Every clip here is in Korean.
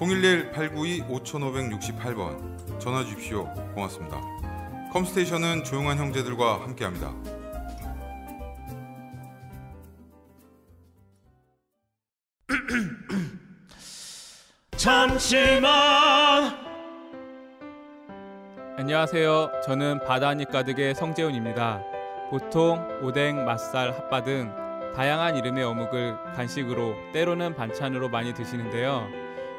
011-892-5568번 전화 주십시오. 고맙습니다. 컴스테이션은 조용한 형제들과 함께합니다. 잠시만 안녕하세요. 저는 바다니 가득의 성재훈입니다. 보통 오뎅, 맛살, 핫바 등 다양한 이름의 어묵을 간식으로 때로는 반찬으로 많이 드시는데요.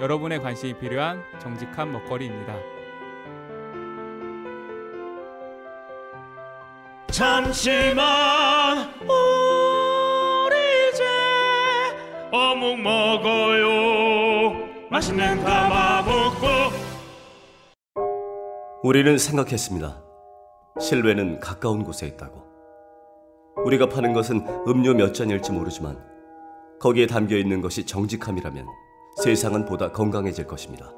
여러분의 관심이 필요한 정직한 먹거리입니다. 잠시만 우리 이제 어묵 먹어요 맛있는 가마복고 우리는 생각했습니다. 실외는 가까운 곳에 있다고. 우리가 파는 것은 음료 몇 잔일지 모르지만 거기에 담겨 있는 것이 정직함이라면 세상은 보다 건강해질 것입니다.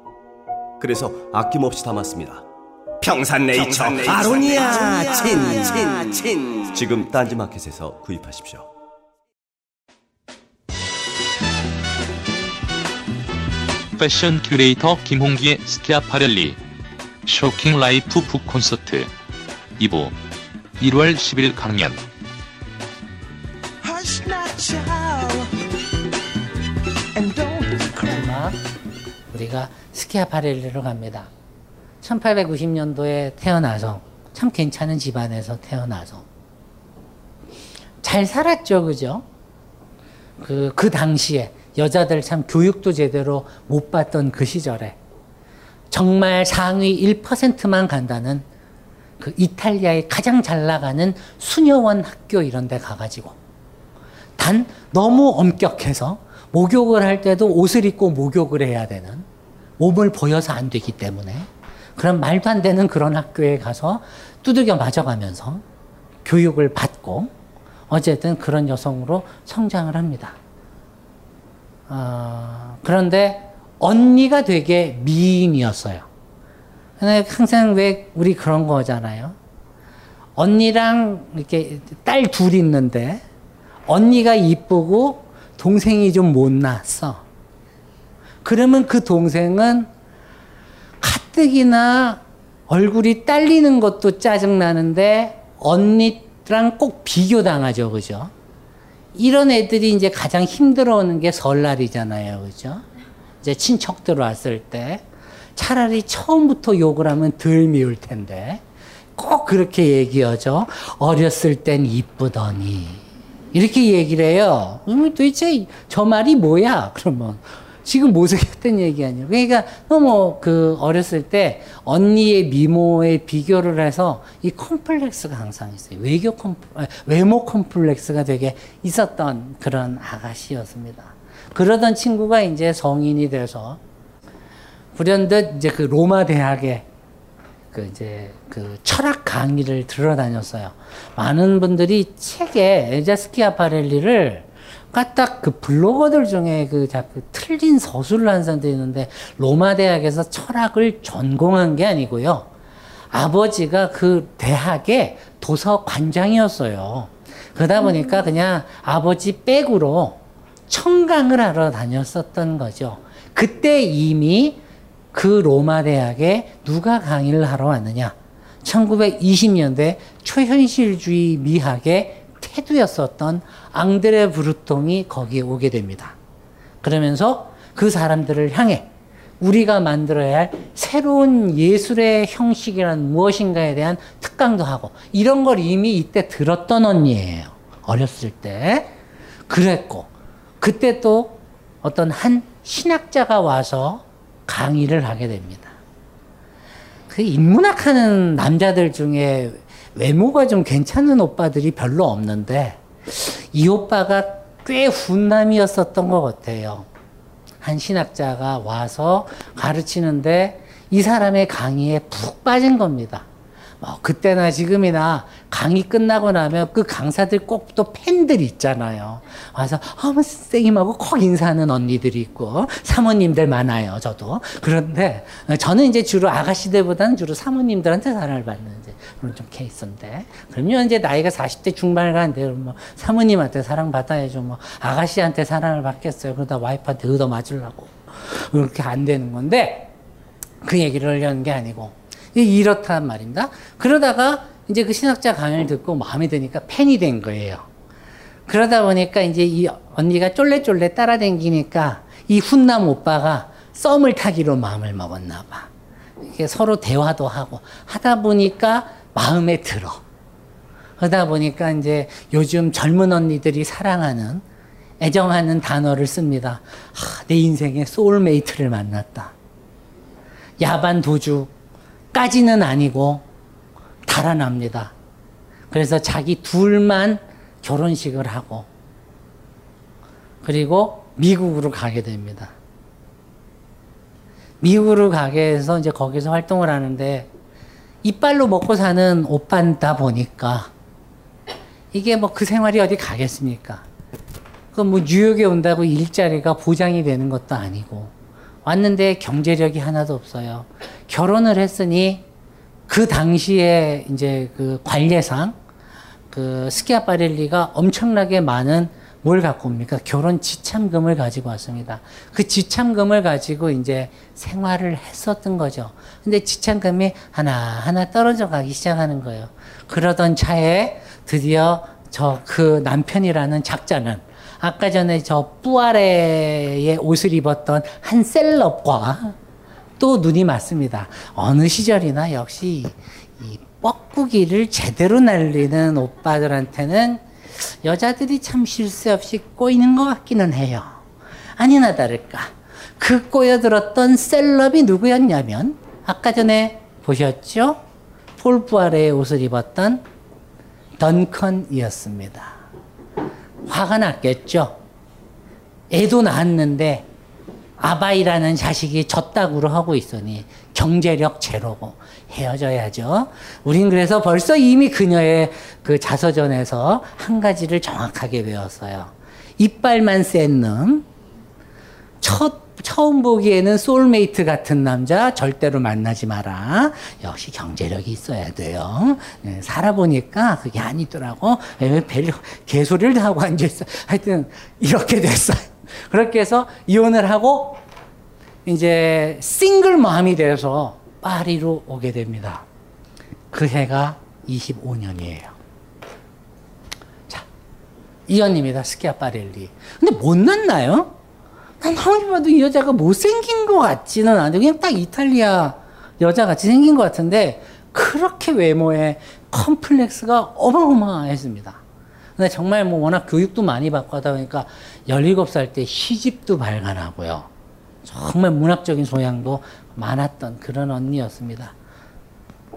그래서 아낌없이 담았습니다. 평산네이처, 아로니아 친친친 지금 딴지마켓에서 구입하십시오. 패션 큐레이터 김홍기의 스키아파렐리 Shocking Life 북 콘서트 2부 1월 10일 강연 우리가 스키아파렐리로 갑니다. 1890년도에 태어나서 참 괜찮은 집안에서 태어나서 잘 살았죠, 그죠? 그, 그 당시에 여자들 참 교육도 제대로 못 받던 그 시절에 정말 상위 1%만 간다는 그 이탈리아의 가장 잘 나가는 수녀원 학교 이런 데 가가지고 단 너무 엄격해서 목욕을 할 때도 옷을 입고 목욕을 해야 되는 몸을 보여서 안 되기 때문에 그런 말도 안 되는 그런 학교에 가서 두들겨 맞아가면서 교육을 받고 어쨌든 그런 여성으로 성장을 합니다. 어, 그런데 언니가 되게 미인이었어요. 항상 왜 우리 그런 거잖아요. 언니랑 이렇게 딸 둘 있는데 언니가 이쁘고 동생이 좀 못났어. 그러면 그 동생은 가뜩이나 얼굴이 딸리는 것도 짜증나는데 언니랑 꼭 비교당하죠. 그죠? 이런 애들이 이제 가장 힘들어하는 게 설날이잖아요. 그죠? 이제 친척들 왔을 때 차라리 처음부터 욕을 하면 덜 미울 텐데 꼭 그렇게 얘기하죠. 어렸을 땐 이쁘더니. 이렇게 얘기를 해요. 그러면 도대체 저 말이 뭐야? 그러면. 지금 못생겼던 얘기 아니에요. 그러니까 너무 그 어렸을 때 언니의 미모에 비교를 해서 이 컴플렉스가 항상 있어요. 외교 컴플, 외모 컴플렉스가 되게 있었던 그런 아가씨였습니다. 그러던 친구가 이제 성인이 돼서 불현듯 이제 그 로마 대학에 그 이제 그 철학 강의를 들어 다녔어요. 많은 분들이 책에 에자 스키 아파렐리를 까딱 그 블로거들 중에 그 자꾸 틀린 서술을 한 사람도 있는데 로마 대학에서 철학을 전공한 게 아니고요. 아버지가 그 대학의 도서관장이었어요. 그러다 보니까 그냥 아버지 백으로 청강을 하러 다녔었던 거죠. 그때 이미 그 로마 대학에 누가 강의를 하러 왔느냐? 1920년대 초현실주의 미학의 태두였었던 앙드레 브루통이 거기에 오게 됩니다. 그러면서 그 사람들을 향해 우리가 만들어야 할 새로운 예술의 형식이란 무엇인가에 대한 특강도 하고 이런 걸 이미 이때 들었던 언니예요. 어렸을 때. 그랬고 그때 또 어떤 한 신학자가 와서 강의를 하게 됩니다. 그 인문학 하는 남자들 중에 외모가 좀 괜찮은 오빠들이 별로 없는데 이 오빠가 꽤 훈남이었었던 것 같아요. 한 신학자가 와서 가르치는데 이 사람의 강의에 푹 빠진 겁니다. 뭐 그때나 지금이나 강의 끝나고 나면 그 강사들 꼭 또 팬들 있잖아요. 와서 어머 선생님하고 콕 인사하는 언니들이 있고 사모님들 많아요. 저도 그런데 저는 이제 주로 아가씨들보다는 주로 사모님들한테 사랑을 받는 이제 그런 좀 케이스인데 그러면 이제 나이가 40대 중반을 가는데 뭐 사모님한테 사랑 받아야죠. 뭐 아가씨한테 사랑을 받겠어요. 그러다 와이프한테 얻어 맞으려고 그렇게 안 되는 건데 그 얘기를 하려는 게 아니고 이렇단 말입니다. 그러다가 이제 그 신학자 강연을 듣고 마음에 드니까 팬이 된 거예요. 그러다 보니까 이제 이 언니가 쫄래쫄래 따라다니니까 이 훈남 오빠가 썸을 타기로 마음을 먹었나 봐. 이게 서로 대화도 하고 하다 보니까 마음에 들어. 그러다 보니까 이제 요즘 젊은 언니들이 사랑하는 애정하는 단어를 씁니다. 하, 내 인생의 소울메이트를 만났다. 야반 도주 까지는 아니고 달아납니다. 그래서 자기 둘만 결혼식을 하고 그리고 미국으로 가게 됩니다. 미국으로 가게 해서 이제 거기서 활동을 하는데 이빨로 먹고 사는 오빠다 보니까 이게 뭐 그 생활이 어디 가겠습니까? 그뭐 뉴욕에 온다고 일자리가 보장이 되는 것도 아니고 왔는데 경제력이 하나도 없어요. 결혼을 했으니 그 당시에 이제 그 관례상 그 스키아파렐리가 엄청나게 많은 뭘 갖고 옵니까? 결혼 지참금을 가지고 왔습니다. 그 지참금을 가지고 이제 생활을 했었던 거죠. 근데 지참금이 하나하나 떨어져 가기 시작하는 거예요. 그러던 차에 드디어 저 그 남편이라는 작자는 아까 전에 저 뿌아레의 옷을 입었던 한 셀럽과 또 눈이 맞습니다. 어느 시절이나 역시 이 뻐꾸기를 제대로 날리는 오빠들한테는 여자들이 참 쉴 새 없이 꼬이는 것 같기는 해요. 아니나 다를까. 그 꼬여들었던 셀럽이 누구였냐면, 아까 전에 보셨죠? 폴 부아레의 옷을 입었던 던컨이었습니다. 화가 났겠죠? 애도 낳았는데, 아바이라는 자식이 젖다구로 하고 있으니 경제력 제로고 헤어져야죠. 우린 그래서 벌써 이미 그녀의 그 자서전에서 한 가지를 정확하게 외웠어요. 이빨만 센 놈, 첫, 처음 보기에는 소울메이트 같은 남자 절대로 만나지 마라. 역시 경제력이 있어야 돼요. 네, 살아보니까 그게 아니더라고. 별 개소리를 하고 앉아있어. 하여튼, 이렇게 됐어요. 그렇게 해서 이혼을 하고 이제 싱글 맘이 돼서 파리로 오게 됩니다. 그 해가 25년이에요. 자, 이연입니다. 스키아파렐리. 근데 못 났나요? 난 아무리 봐도 이 여자가 못생긴 것 같지는 않아요. 그냥 딱 이탈리아 여자같이 생긴 것 같은데 그렇게 외모에 컴플렉스가 어마어마했습니다. 근데 정말 뭐 워낙 교육도 많이 받고 하다 보니까 17살 때 시집도 발간하고요. 정말 문학적인 소양도 많았던 그런 언니였습니다.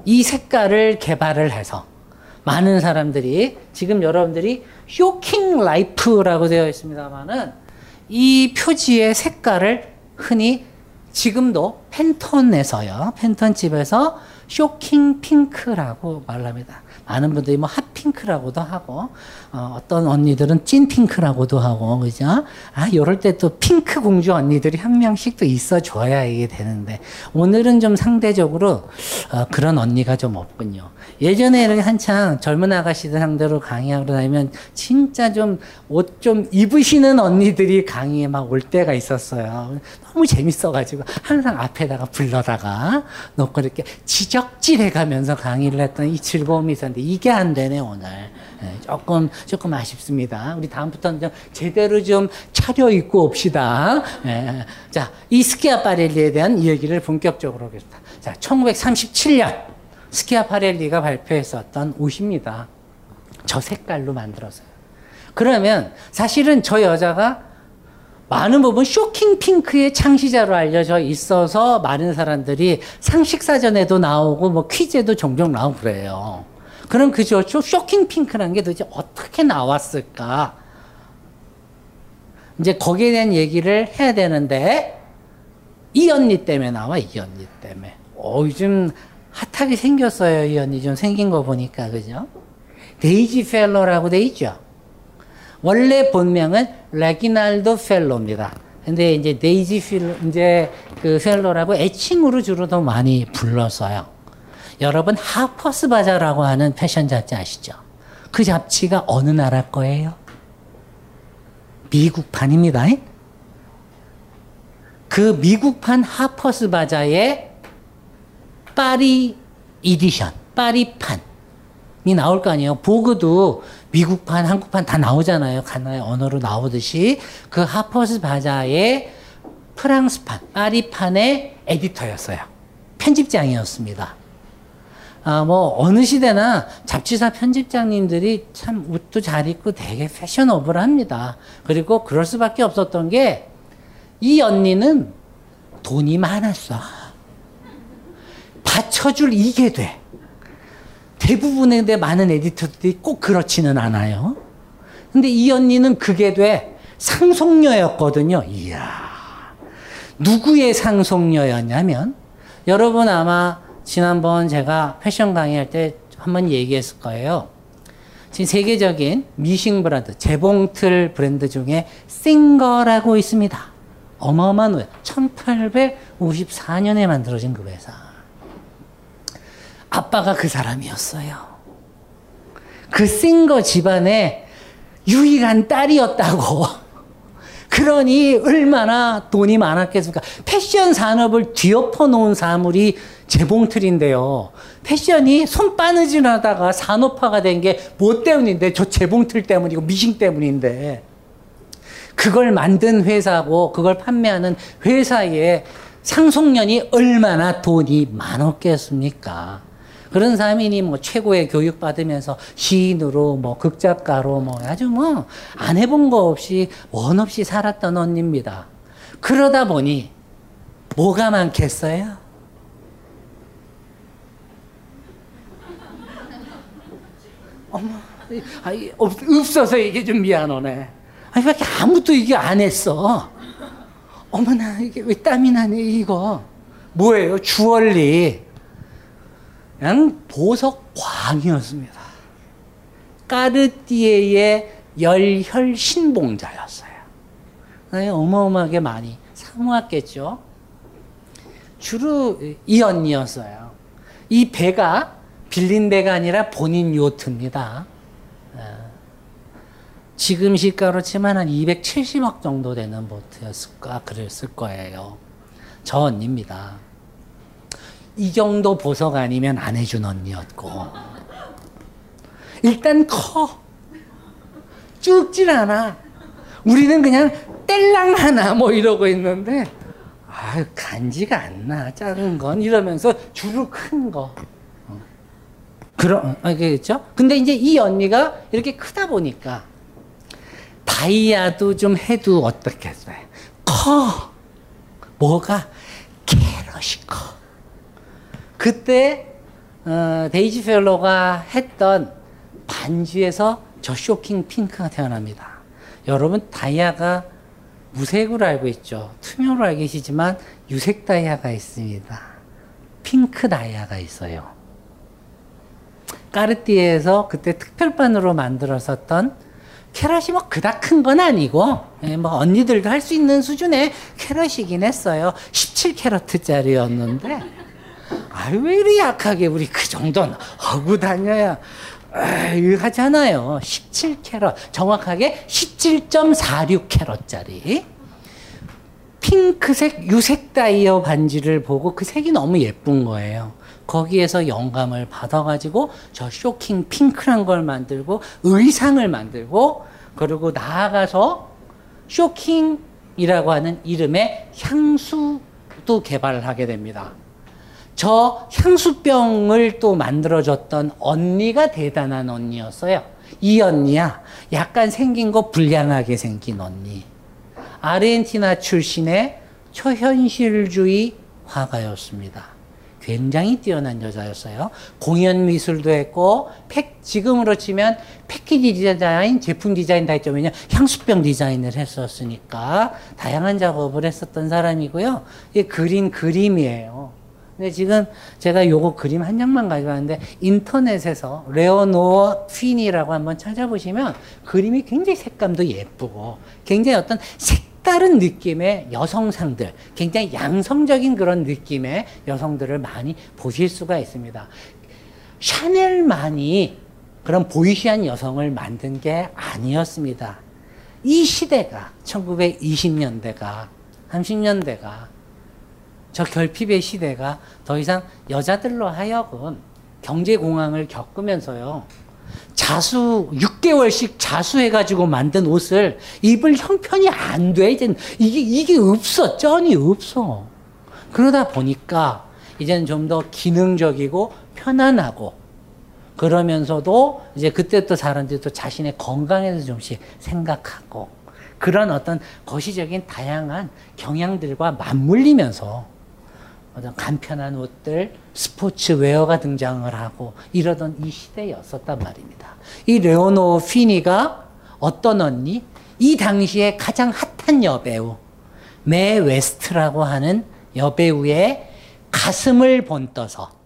이 색깔을 개발을 해서 많은 사람들이 지금 여러분들이 Shocking Life라고 되어 있습니다만은 이 표지의 색깔을 흔히 지금도 팬톤에서요. 팬톤 칩에서 shocking pink라고 말합니다. 많은 분들이 뭐 hot pink라고도 하고 어, 떤 언니들은 찐 핑크라고도 하고 그죠? 아 요럴 때 또 핑크 공주 언니들이 한 명씩 또 있어줘야 이게 되는데 오늘은 좀 상대적으로 어, 그런 언니가 좀 없군요. 예전에 이렇게 한창 젊은 아가씨들 상대로 강의하고 다니면 진짜 좀옷좀 입으시는 언니들이 강의에 막 올 때가 있었어요. 너무 재밌어가지고 항상 앞에다가 불러다가 놓고 이렇게 지적질해 가면서 강의를 했던 이 즐거움이 있었는데 이게 안 되네 오늘. 네, 조금 조금 아쉽습니다. 우리 다음부터는 좀 제대로 좀 차려 입고 옵시다. 네, 자, 이 스키아파렐리에 대한 이야기를 본격적으로 하겠습니다. 자, 1937년 스키아파렐리가 발표했었던 옷입니다. 저 색깔로 만들어서요. 그러면 사실은 저 여자가 많은 부분 쇼킹 핑크의 창시자로 알려져 있어서 많은 사람들이 상식사전에도 나오고 뭐 퀴즈에도 종종 나오고 그래요. 그럼 그죠. 쇼킹 핑크라는 게 도대체 어떻게 나왔을까? 이제 거기에 대한 얘기를 해야 되는데 이 언니 때문에 나와 이 언니 때문에. 어 요즘 핫하게 생겼어요 이 언니 좀 생긴 거 보니까 그죠? 데이지 펠로라고 돼 있죠. 원래 본명은 레기날도 펠로입니다. 근데 이제 데이지 필 이제 그 펠로라고 애칭으로 주로 더 많이 불렀어요. 여러분 하퍼스 바자라고 하는 패션 잡지 아시죠? 그 잡지가 어느 나라 거예요? 미국판입니다. 그 미국판 하퍼스 바자의 파리 이디션, 파리판이 나올 거 아니에요. 보그도 미국판, 한국판 다 나오잖아요. 하나의 언어로 나오듯이 그 하퍼스 바자의 프랑스판, 파리판의 에디터였어요. 편집장이었습니다. 아, 뭐, 어느 시대나 잡지사 편집장님들이 참 옷도 잘 입고 되게 패셔너블합니다. 그리고 그럴 수밖에 없었던 게 이 언니는 돈이 많았어. 받쳐줄 이게 돼. 대부분의 많은 에디터들이 꼭 그렇지는 않아요. 근데 이 언니는 그게 돼. 상속녀였거든요. 이야. 누구의 상속녀였냐면, 여러분 아마 지난번 제가 패션 강의할 때 한번 얘기했을 거예요. 지금 세계적인 미싱 브랜드, 재봉틀 브랜드 중에 싱거라고 있습니다. 어마어마한 회사. 1854년에 만들어진 그 회사. 아빠가 그 사람이었어요. 그 싱거 집안의 유일한 딸이었다고. 그러니 얼마나 돈이 많았겠습니까? 패션 산업을 뒤엎어 놓은 사물이 재봉틀인데요. 패션이 손 바느질 하다가 산업화가 된 게 뭐 때문인데? 저 재봉틀 때문이고 미싱 때문인데. 그걸 만든 회사고 그걸 판매하는 회사의 상속년이 얼마나 돈이 많았겠습니까? 그런 사람이니 뭐 최고의 교육 받으면서 시인으로 뭐 극작가로 뭐 아주 뭐 안 해본 거 없이 원 없이 살았던 언니입니다. 그러다 보니 뭐가 많겠어요? 어머, 아이, 없, 없어서 이게 좀 미안하네. 아니, 왜 아무도 이게 안 했어? 어머나, 이게 왜 땀이 나네, 이거. 뭐예요? 주얼리. 그냥 보석 광이었습니다. 까르띠에의 열혈 신봉자였어요. 어마어마하게 많이 사모았겠죠. 주로 이 언니였어요. 이 배가 빌린 배가 아니라 본인 요트입니다. 지금 시가로 치면 한 270억 정도 되는 보트였을까 그랬을 거예요. 저 언니입니다. 이 정도 보석 아니면 안 해준 언니였고. 일단 커. 쭉질 않아. 우리는 그냥 뗄랑 하나 뭐 이러고 있는데 아 간지가 안 나. 작은 건 이러면서 주로 큰거. 그런 알겠죠? 근데 이제 이 언니가 이렇게 크다 보니까 다이아도 좀 해도 어떻겠어요? 커. 뭐가? 캐럿이 커 그때 어, 데이지 펠로즈가 했던 반지에서 저 쇼킹 핑크가 태어납니다. 여러분 다이아가 무색으로 알고 있죠. 투명으로 알고 계시지만 유색 다이아가 있습니다. 핑크 다이아가 있어요. 까르띠에에서 그때 특별판으로 만들었었던 캐럿이 뭐 그닥 큰 건 아니고 예, 뭐 언니들도 할 수 있는 수준의 캐럿이긴 했어요. 17캐럿짜리였는데 아유 왜 이리 약하게 우리 그 정도는 하고 다녀야 아유, 하잖아요. 17캐럿 정확하게 17.46캐럿짜리 핑크색 유색 다이어 반지를 보고 그 색이 너무 예쁜 거예요. 거기에서 영감을 받아가지고 저 쇼킹 핑크란 걸 만들고 의상을 만들고 그리고 나아가서 쇼킹이라고 하는 이름의 향수도 개발을 하게 됩니다. 저 향수병을 또 만들어줬던 언니가 대단한 언니였어요. 이 언니야. 약간 생긴 거 불량하게 생긴 언니. 아르헨티나 출신의 초현실주의 화가였습니다. 굉장히 뛰어난 여자였어요. 공연 미술도 했고, 팩, 지금으로 치면 패키지 디자인, 제품 디자인 다 했죠. 왜냐 향수병 디자인을 했었으니까 다양한 작업을 했었던 사람이고요. 이 그린 그림이에요. 근데 지금 제가 요거 그림 한 장만 가져왔는데 인터넷에서 레오노어 핀이라고 한번 찾아보시면 그림이 굉장히 색감도 예쁘고 굉장히 어떤 색다른 느낌의 여성상들, 굉장히 양성적인 그런 느낌의 여성들을 많이 보실 수가 있습니다. 샤넬만이 그런 보이시한 여성을 만든 게 아니었습니다. 이 시대가 1920년대가 30년대가 저 결핍의 시대가 더 이상 여자들로 하여금 경제 공황을 겪으면서요. 자수 6개월씩 자수해가지고 만든 옷을 입을 형편이 안 돼. 이제 이게 이게 없어. 쩐이 없어. 그러다 보니까 이제는 좀 더 기능적이고 편안하고 그러면서도 이제 그때부터 사람들이 또 자신의 건강에 대해서 좀씩 생각하고 그런 어떤 거시적인 다양한 경향들과 맞물리면서 어떤 간편한 옷들, 스포츠웨어가 등장을 하고 이러던 이 시대였었단 말입니다. 이 레오노 피니가 어떤 언니? 이 당시에 가장 핫한 여배우, 메이 웨스트라고 하는 여배우의 가슴을 본떠서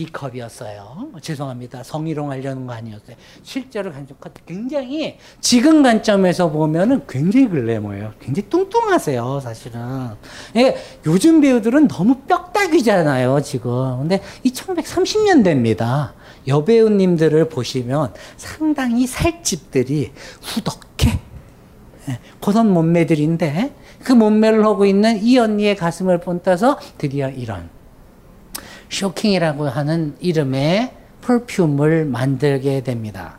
D컵이었어요. 죄송합니다. 성희롱 하려는 거 아니었어요. 실제로 굉장히 지금 관점에서 보면은 굉장히 글래머예요. 굉장히 뚱뚱하세요, 사실은. 예, 요즘 배우들은 너무 뼈다귀잖아요, 지금. 근데 이 1930년대입니다. 여배우님들을 보시면 상당히 살집들이 후덕해. 예, 그런 몸매들인데 그 몸매를 하고 있는 이 언니의 가슴을 본따서 드디어 이런 쇼킹이라고 하는 이름의 퍼퓸을 만들게 됩니다.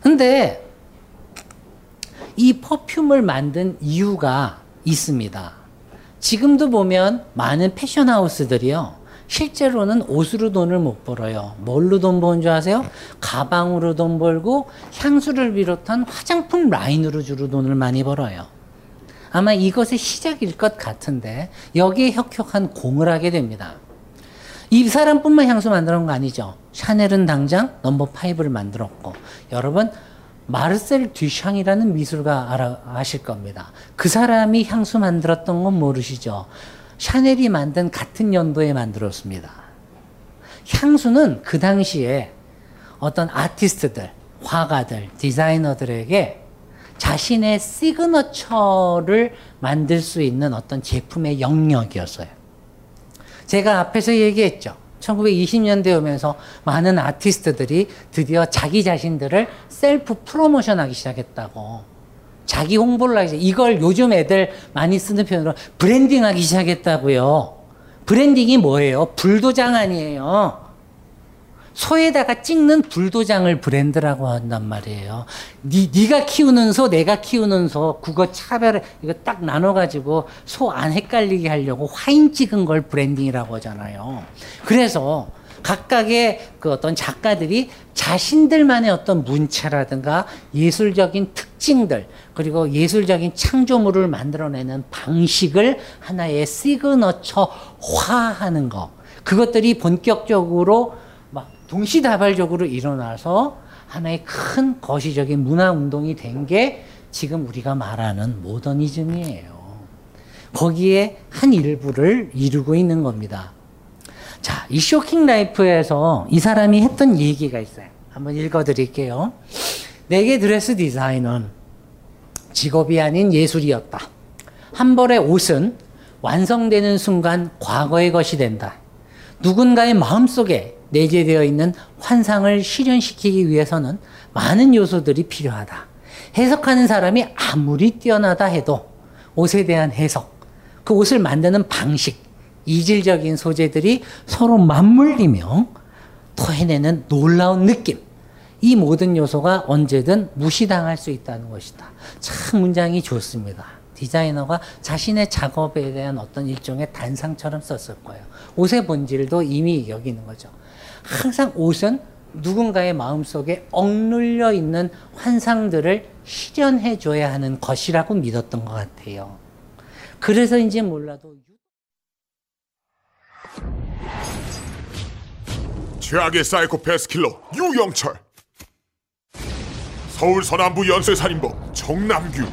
근데 이 퍼퓸을 만든 이유가 있습니다. 지금도 보면 많은 패션 하우스들이요. 실제로는 옷으로 돈을 못 벌어요. 뭘로 돈 버는 줄 아세요? 가방으로 돈 벌고 향수를 비롯한 화장품 라인으로 주로 돈을 많이 벌어요. 아마 이것의 시작일 것 같은데 여기에 혁혁한 공을 하게 됩니다. 이 사람뿐만 향수 만들어 놓은 거 아니죠. 샤넬은 당장 넘버 5를 만들었고 여러분 마르셀 듀샹이라는 미술가 알아, 아실 겁니다. 그 사람이 향수 만들었던 건 모르시죠? 샤넬이 만든 같은 연도에 만들었습니다. 향수는 그 당시에 어떤 아티스트들, 화가들, 디자이너들에게 자신의 signature를 만들 수 있는 어떤 제품의 영역이었어요. 제가 앞에서 얘기했죠. 1920년대 오면서 많은 아티스트들이 드디어 자기 자신들을 self promotion 하기 시작했다고. 자기 홍보를 하기 시작 이걸 요즘 애들 많이 쓰는 표현으로 브랜딩 하기 시작했다고요. branding이 뭐예요? 불도장 아니에요. 소에다가 찍는 불도장을 브랜드라고 한단 말이에요. 니, 네가 키우는 소, 내가 키우는 소, 국어 차별, 이거 딱 나눠가지고 소 안 헷갈리게 하려고 화인 찍은 걸 branding이라고 하잖아요. 그래서 각각의 그 어떤 작가들이 자신들만의 어떤 문체라든가 예술적인 특징들, 그리고 예술적인 창조물을 만들어내는 방식을 하나의 signature화 하는 거. 그것들이 본격적으로 동시다발적으로 일어나서 하나의 큰 거시적인 문화 운동이 된 게 지금 우리가 말하는 모더니즘이에요. 거기에 한 일부를 이루고 있는 겁니다. 자, 이 쇼킹 라이프에서 이 사람이 했던 얘기가 있어요. 한번 읽어 드릴게요. 내게 드레스 디자인은 직업이 아닌 예술이었다. 한 벌의 옷은 완성되는 순간 과거의 것이 된다. 누군가의 마음속에 내재되어 있는 환상을 실현시키기 위해서는 많은 요소들이 필요하다. 해석하는 사람이 아무리 뛰어나다 해도 옷에 대한 해석, 그 옷을 만드는 방식, 이질적인 소재들이 서로 맞물리며 토해내는 놀라운 느낌. 이 모든 요소가 언제든 무시당할 수 있다는 것이다. 참 문장이 좋습니다. 디자이너가 자신의 작업에 대한 어떤 일종의 단상처럼 썼을 거예요. 옷의 본질도 이미 여기는 거죠. 항상 옷은 누군가의 마음속에 억눌려 있는 환상들을 실현해 줘야 하는 것이라고 믿었던 것 같아요. 그래서인지 몰라도 최악의 사이코패스 킬러 유영철. 서울 서남부 연쇄살인범 정남규.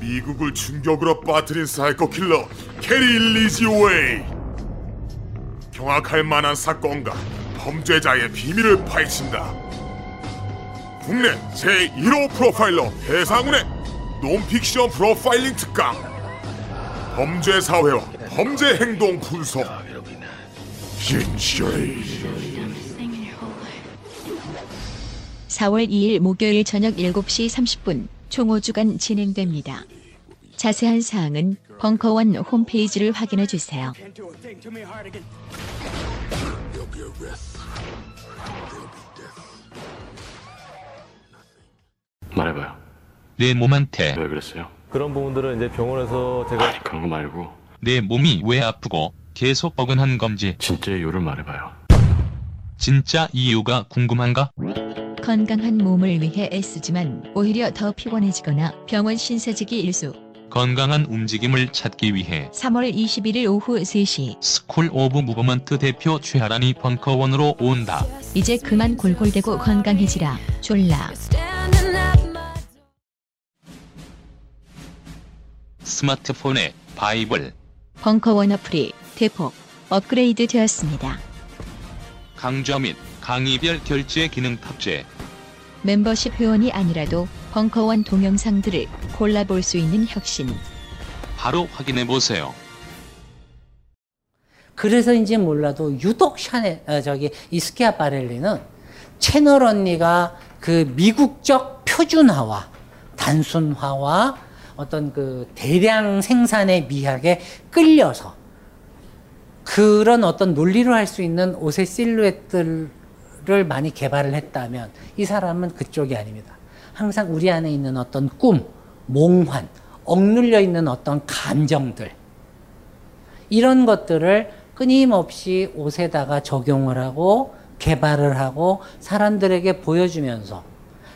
미국을 충격으로 빠뜨린 사이코 킬러 게리 리지웨이 경악할 만한 사건과 범죄자의 비밀을 파헤친다. 국내 제1호 프로파일러 배상훈의 논픽션 프로파일링 특강. 범죄 사회와 범죄 행동 분석. 진실이 4월 2일 목요일 저녁 7시 30분 총 5주간 진행됩니다. 자세한 사항은 벙커원 홈페이지를 확인해 주세요. 말해봐요. 내 몸한테 왜 그랬어요? 그런 부분들은 이제 병원에서 제가 아니 그런 거 말고 내 몸이 왜 아프고 계속 어긋한 건지 진짜 이유를 말해봐요. 진짜 이유가 궁금한가? 건강한 몸을 위해 애쓰지만 오히려 더 피곤해지거나 병원 신세 지기 일쑤. 건강한 움직임을 찾기 위해 3월 21일 오후 3시 스쿨 오브 무브먼트 대표 최하란이 벙커원으로 온다. 이제 그만 골골대고 건강해지라. 졸라. 스마트폰에 바이블, 벙커원 어플이 대폭 업그레이드 되었습니다. 강좌 및 강의별 결제 기능 탑재. 멤버십 회원이 아니라도 벙커원 동영상들을 골라볼 수 있는 혁신. 바로 확인해 보세요. 그래서인지 몰라도 유독 샤넬 어, 저기 이스키아 바렐리는 채널 언니가 그 미국적 표준화와 단순화와 어떤 그 대량 생산의 미학에 끌려서 그런 어떤 논리로 할 수 있는 옷의 실루엣들 을 많이 개발을 했다면 이 사람은 그쪽이 아닙니다. 항상 우리 안에 있는 어떤 꿈, 몽환, 억눌려 있는 어떤 감정들 이런 것들을 끊임없이 옷에다가 적용을 하고 개발을 하고 사람들에게 보여주면서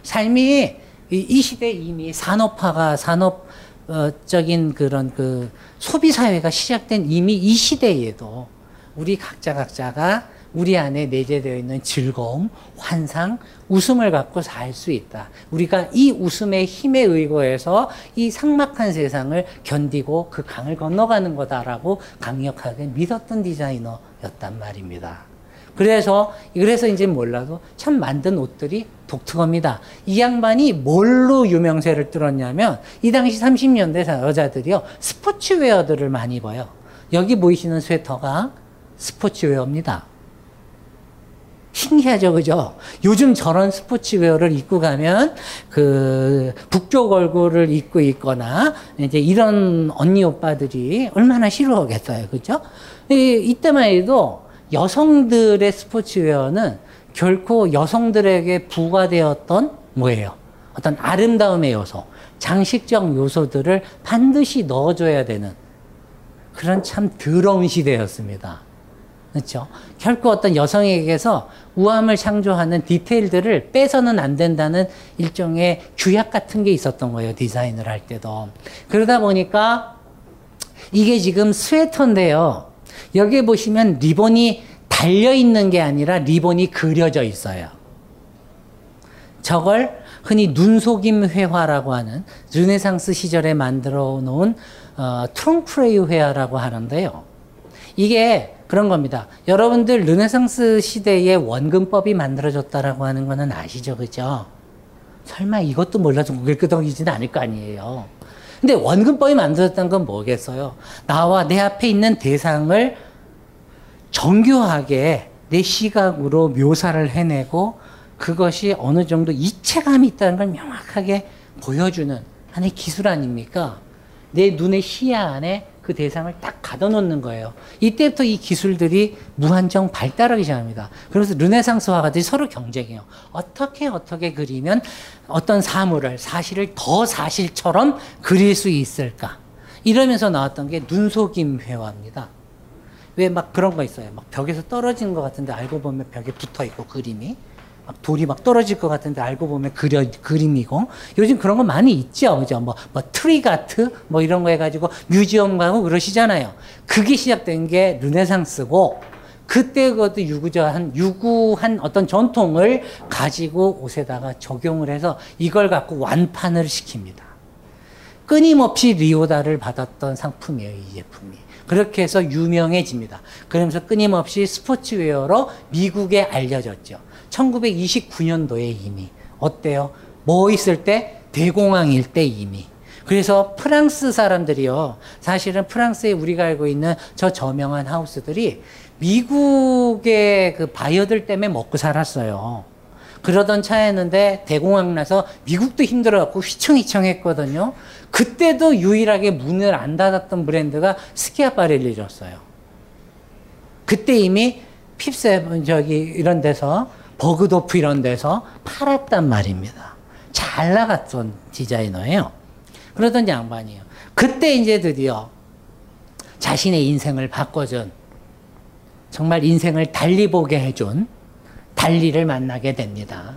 삶이 이 시대 이미 산업화가 산업적인 그런 그 소비 사회가 시작된 이미 이 시대에도 우리 각자 각자가 우리 안에 내재되어 있는 즐거움, 환상, 웃음을 갖고 살 수 있다. 우리가 이 웃음의 힘에 의거해서 이 삭막한 세상을 견디고 그 강을 건너가는 거다라고 강력하게 믿었던 디자이너였단 말입니다. 그래서 그래서 이제 몰라도 참 만든 옷들이 독특합니다. 이 양반이 뭘로 유명세를 뚫었냐면 이 당시 30년대 여자들이요 스포츠웨어들을 많이 입어요. 여기 보이시는 스웨터가 스포츠웨어입니다. 신기하죠, 그죠? 요즘 저런 스포츠웨어를 입고 가면 그 북쪽 얼굴을 입고 있거나 이제 이런 언니 오빠들이 얼마나 싫어하겠어요, 그죠? 이, 이때만 해도 여성들의 스포츠웨어는 결코 여성들에게 부과되었던 뭐예요? 어떤 아름다움의 요소, 장식적 요소들을 반드시 넣어줘야 되는 그런 참 더러운 시대였습니다. 그렇죠? 결코 어떤 여성에게서 우함을 창조하는 디테일들을 빼서는 안 된다는 일종의 규약 같은 게 있었던 거예요. 디자인을 할 때도. 그러다 보니까 이게 지금 스웨터인데요. 여기 보시면 리본이 달려 있는 게 아니라 리본이 그려져 있어요. 저걸 흔히 눈속임 회화라고 하는 르네상스 시절에 만들어 놓은 어, trompe-l'œil 회화라고 하는데요. 이게 그런 겁니다. 여러분들 르네상스 시대에 원근법이 만들어졌다라고 하는 거는 아시죠, 그죠? 설마 이것도 몰라서 고개를 끄덕이지는 않을 거 아니에요. 근데 원근법이 만들어졌다는 건 뭐겠어요? 나와 내 앞에 있는 대상을 정교하게 내 시각으로 묘사를 해내고 그것이 어느 정도 이체감이 있다는 걸 명확하게 보여주는 하나의 기술 아닙니까? 내 눈의 시야 안에 그 대상을 딱 가둬놓는 거예요. 이때부터 이 기술들이 무한정 발달하기 시작합니다. 그래서 르네상스 화가들이 서로 경쟁해요. 어떻게 어떻게 그리면 어떤 사물을 사실을 더 사실처럼 그릴 수 있을까? 이러면서 나왔던 게 눈속임 회화입니다. 왜 막 그런 거 있어요. 막 벽에서 떨어지는 것 같은데 알고 보면 벽에 붙어 있고 그림이. 막 돌이 막 떨어질 것 같은데 알고 보면 그려, 그림이고. 요즘 그런 거 많이 있죠? 그죠? 뭐, 뭐 trick art 뭐 이런 거 해가지고 museum 가고 그러시잖아요. 그게 시작된 게 르네상스고 그때 그것도 유구한 유구한 어떤 전통을 가지고 옷에다가 적용을 해서 이걸 갖고 완판을 시킵니다. 끊임없이 리오다를 받았던 상품이에요 이 제품이. 그렇게 해서 유명해집니다. 그러면서 끊임없이 스포츠웨어로 미국에 알려졌죠 1929년도에 이미 어때요? 뭐 있을 때 대공황일 때 이미 그래서 프랑스 사람들이요 사실은 프랑스에 우리가 알고 있는 저 저명한 하우스들이 미국의 그 바이어들 때문에 먹고 살았어요. 그러던 차였는데 대공황 나서 미국도 힘들어갖고 휘청휘청했거든요. 그때도 유일하게 문을 안 닫았던 브랜드가 스키아파렐리였어요. 그때 이미 핍세 저기 이런 데서 버그도프 이런 데서 팔았단 말입니다. 잘 나갔던 디자이너예요. 그러던 양반이에요. 그때 이제 드디어 자신의 인생을 바꿔준 정말 인생을 달리 보게 해준 달리를 만나게 됩니다.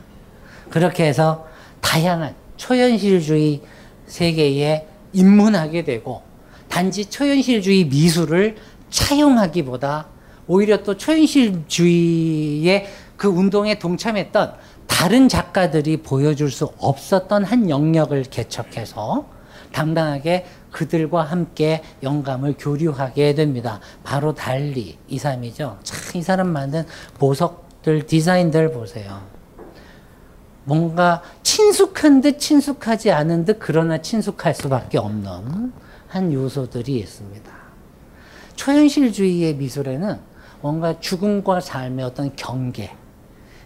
그렇게 해서 다양한 초현실주의 세계에 입문하게 되고 단지 초현실주의 미술을 차용하기보다 오히려 또 초현실주의의 그 운동에 동참했던 다른 작가들이 보여줄 수 없었던 한 영역을 개척해서 당당하게 그들과 함께 영감을 교류하게 됩니다. 바로 달리 이삼이죠. 참이 사람 만든 보석들 디자인들 보세요. 뭔가 친숙한 듯 친숙하지 않은 듯 그러나 친숙할 수밖에 없는 한 요소들이 있습니다. 초현실주의의 미술에는 뭔가 죽음과 삶의 어떤 경계,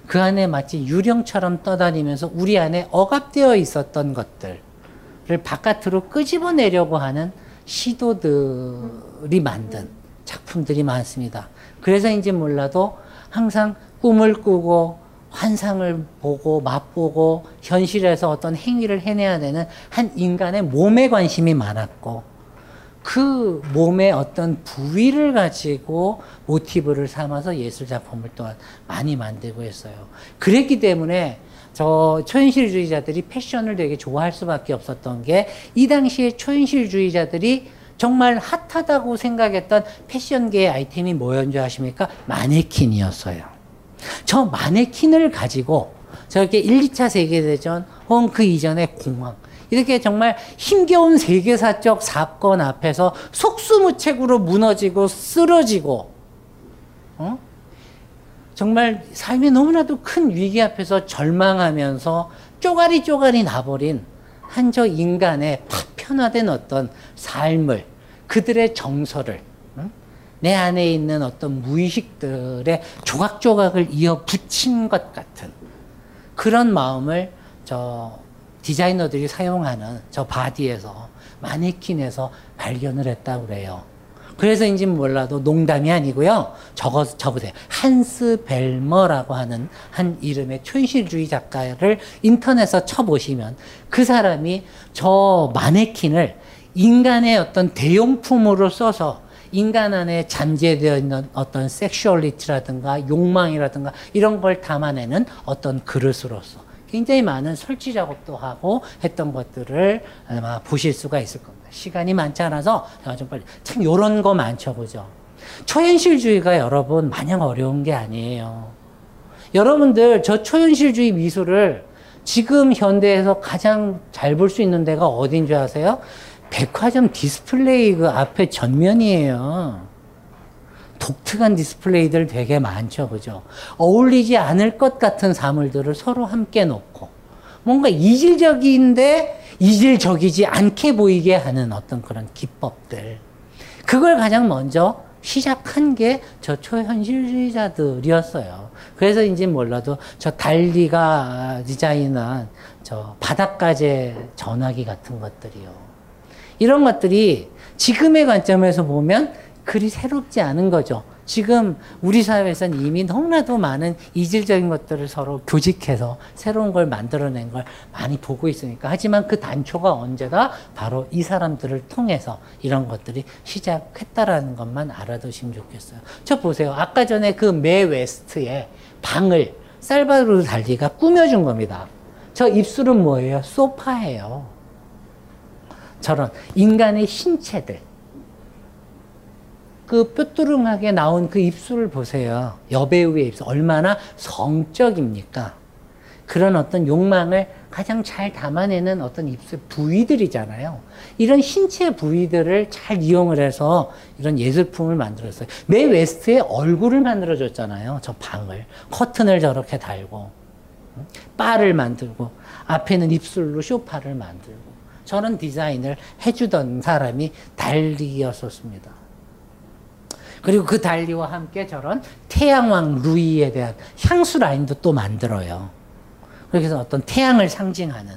그 안에 마치 유령처럼 떠다니면서 우리 안에 억압되어 있었던 것들을 바깥으로 끄집어내려고 하는 시도들이 만든 작품들이 많습니다. 그래서인지 몰라도 항상 꿈을 꾸고 환상을 보고 맛보고 현실에서 어떤 행위를 해내야 되는 한 인간의 몸에 관심이 많았고 그 몸의 어떤 부위를 가지고 모티브를 삼아서 예술 작품을 또한 많이 만들고 했어요. 그랬기 때문에 저 초현실주의자들이 패션을 되게 좋아할 수밖에 없었던 게 이 당시에 초현실주의자들이 정말 핫하다고 생각했던 패션계의 아이템이 뭐였는지 아십니까? 마네킹이었어요. 저 마네킹을 가지고 저렇게 1, 2차 세계대전 혹은 그 이전의 공황 이렇게 정말 힘겨운 세계사적 사건 앞에서 속수무책으로 무너지고 쓰러지고 어? 정말 삶이 너무나도 큰 위기 앞에서 절망하면서 쪼가리 쪼가리 나버린 한 저 인간의 파편화된 어떤 삶을 그들의 정서를 응? 내 안에 있는 어떤 무의식들의 조각조각을 이어 붙인 것 같은 그런 마음을 저 디자이너들이 사용하는 저 바디에서 마네킹에서 발견을 했다고 그래요. 그래서인지 몰라도 농담이 아니고요. 적어 적으세요. 한스 벨머라고 하는 한 이름의 촌실주의 작가를 인터넷에 쳐보시면 그 사람이 저 마네킹을 인간의 어떤 대용품으로 써서 인간 안에 잠재되어 있는 어떤 섹슈얼리티라든가 욕망이라든가 이런 걸 담아내는 어떤 그릇으로서 굉장히 많은 설치 작업도 하고 했던 것들을 아마 보실 수가 있을 겁니다. 시간이 많지 않아서 제가 좀 빨리 참 이런 거 많죠, 그죠? 초현실주의가 여러분 마냥 어려운 게 아니에요. 여러분들 저 초현실주의 미술을 지금 현대에서 가장 잘 볼 수 있는 데가 어딘 줄 아세요? 백화점 디스플레이 그 앞에 전면이에요. 독특한 디스플레이들 되게 많죠. 그죠? 어울리지 않을 것 같은 사물들을 서로 함께 놓고 뭔가 이질적인데 이질적이지 않게 보이게 하는 어떤 그런 기법들. 그걸 가장 먼저 시작한 게 저 초현실주의자들이었어요. 그래서인지 몰라도 저 달리가 디자인한 저 바닷가재 전화기 같은 것들이요. 이런 것들이 지금의 관점에서 보면 그리 새롭지 않은 거죠. 지금 우리 사회에서는 이미 너무나도 많은 이질적인 것들을 서로 교직해서 새로운 걸 만들어낸 걸 많이 보고 있으니까. 하지만 그 단초가 언제다? 바로 이 사람들을 통해서 이런 것들이 시작했다라는 것만 알아두시면 좋겠어요. 저 보세요. 아까 전에 그매 웨스트의 방을 살바도르 달리가 꾸며준 겁니다. 저 입술은 뭐예요? 소파예요. 저런 인간의 신체들. 그 뾰뚜름하게 나온 그 입술을 보세요. 여배우의 입술. 얼마나 성적입니까? 그런 어떤 욕망을 가장 잘 담아내는 어떤 입술 부위들이잖아요. 이런 신체 부위들을 잘 이용을 해서 이런 예술품을 만들었어요. 매 웨스트의 얼굴을 만들어줬잖아요. 저 방을. 커튼을 저렇게 달고. 바를 만들고. 앞에는 입술로 쇼파를 만들고. 저런 디자인을 해주던 사람이 달리였었습니다. 그리고 그 달리와 함께 저런 태양왕 루이에 대한 향수 라인도 또 만들어요. 그래서 어떤 태양을 상징하는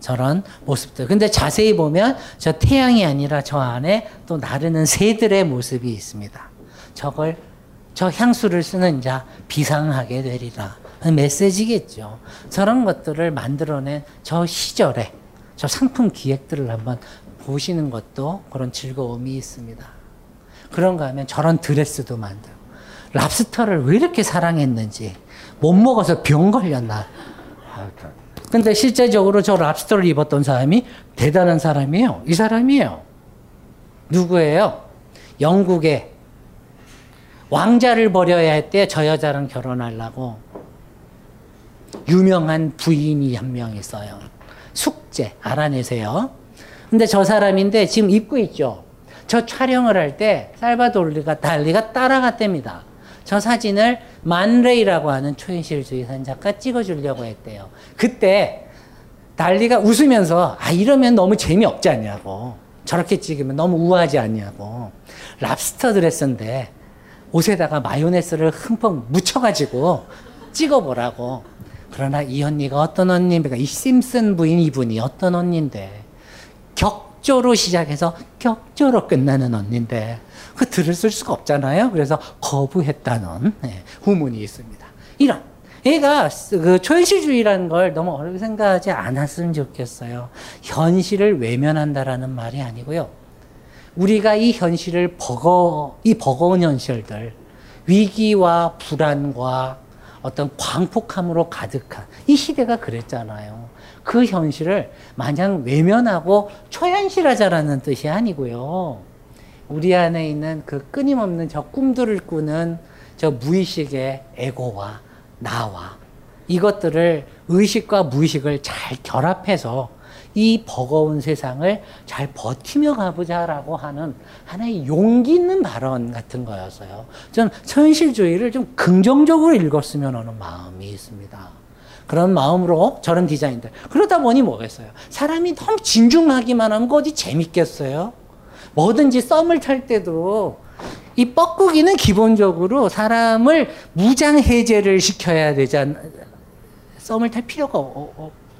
저런 모습들. 근데 자세히 보면 저 태양이 아니라 저 안에 또 나르는 새들의 모습이 있습니다. 저걸 저 향수를 쓰는 자 비상하게 되리라. 메시지겠죠. 저런 것들을 만들어낸 저 시절에 저 상품 기획들을 한번 보시는 것도 그런 즐거움이 있습니다. 그런가 하면 저런 드레스도 만들고 랍스터를 왜 이렇게 사랑했는지 못 먹어서 병 걸렸나. 근데 실제적으로 저 랍스터를 입었던 사람이 대단한 사람이에요. 이 사람이에요. 누구예요? 영국의 왕자를 버려야 했대 저 여자랑 결혼하려고 유명한 부인이 한 명 있어요. 숙제 알아내세요. 근데 저 사람인데 지금 입고 있죠. 저 촬영을 할 때 살바도르가 달리가 따라갔답니다. 저 사진을 만레이라고 하는 초현실주의산 작가 찍어주려고 했대요. 그때 달리가 웃으면서 아 이러면 너무 재미없지 않냐고 저렇게 찍으면 너무 우아하지 않냐고 랍스터 드레스인데 옷에다가 마요네스를 흠뻑 묻혀가지고 찍어보라고 그러나 이 언니가 어떤 언니입니까? 이 심슨 부인 이분이 어떤 언니인데 격 조로 시작해서 격조로 끝나는 언니인데 그 들을 쓸 수가 없잖아요. 그래서 거부했다는 네, 후문이 있습니다. 이런 얘가 그 초현실주의라는 걸 너무 어렵게 생각하지 않았으면 좋겠어요. 현실을 외면한다라는 말이 아니고요. 우리가 이 현실을 버거 이 버거운 현실들 위기와 불안과 어떤 광폭함으로 가득한 이 시대가 그랬잖아요. 그 현실을 마냥 외면하고 초현실하자라는 뜻이 아니고요. 우리 안에 있는 그 끊임없는 저 꿈들을 꾸는 저 무의식의 에고와 나와 이것들을 의식과 무의식을 잘 결합해서 이 버거운 세상을 잘 버티며 가보자라고 하는 하나의 용기 있는 발언 같은 거였어요. 저는 현실주의를 좀 긍정적으로 읽었으면 하는 마음이 있습니다. 그런 마음으로 저런 디자인들. 그러다 보니 뭐겠어요? 사람이 너무 진중하기만 하면 어디 재밌겠어요? 뭐든지 썸을 탈 때도 이 뻐꾸기는 기본적으로 사람을 무장 해제를 시켜야 되잖아. 썸을 탈 필요가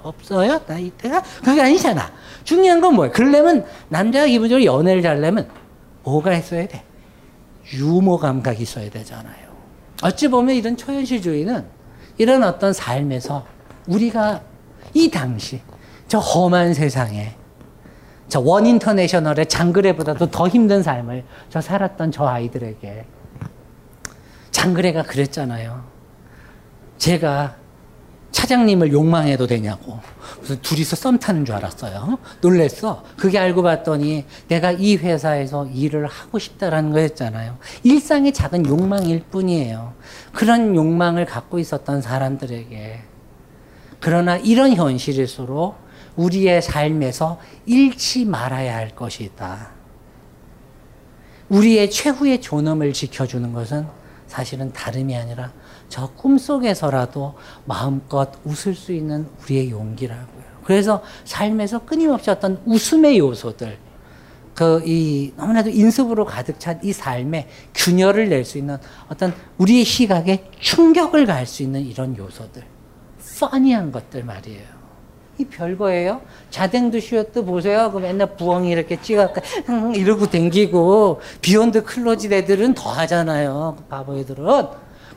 없어요? 나 이때가? 그게 아니잖아. 중요한 건 뭐예요? 그러려면 남자가 기본적으로 연애를 잘려면 뭐가 있어야 돼? 유머 감각이 있어야 되잖아요. 어찌 보면 이런 초현실주의는 이런 어떤 삶에서 우리가 이 당시 저 험한 세상에 저 원인터내셔널의 장그래보다도 더 힘든 삶을 저 살았던 저 아이들에게 장그래가 그랬잖아요. 제가 차장님을 욕망해도 되냐고. 그래서 둘이서 썸 타는 줄 알았어요. 놀랬어. 그게 알고 봤더니 내가 이 회사에서 일을 하고 싶다라는 거였잖아요. 일상의 작은 욕망일 뿐이에요. 그런 욕망을 갖고 있었던 사람들에게 그러나 이런 현실일수록 우리의 삶에서 잃지 말아야 할 것이다. 우리의 최후의 존엄을 지켜주는 것은 사실은 다름이 아니라 저 꿈속에서라도 마음껏 웃을 수 있는 우리의 용기라고요. 그래서 삶에서 끊임없이 어떤 웃음의 요소들, 그 이 너무나도 인습으로 가득 찬 이 삶에 균열을 낼 수 있는 어떤 우리의 시각에 충격을 가할 수 있는 이런 요소들, funny한 것들 말이에요. 이 별거예요. 쟈뎅 드 슈에뜨 보세요. 그 맨날 부엉이 이렇게 찍어 이러고 댕기고 비욘드 클로젯 애들은 더 하잖아요. 그 바보 애들은.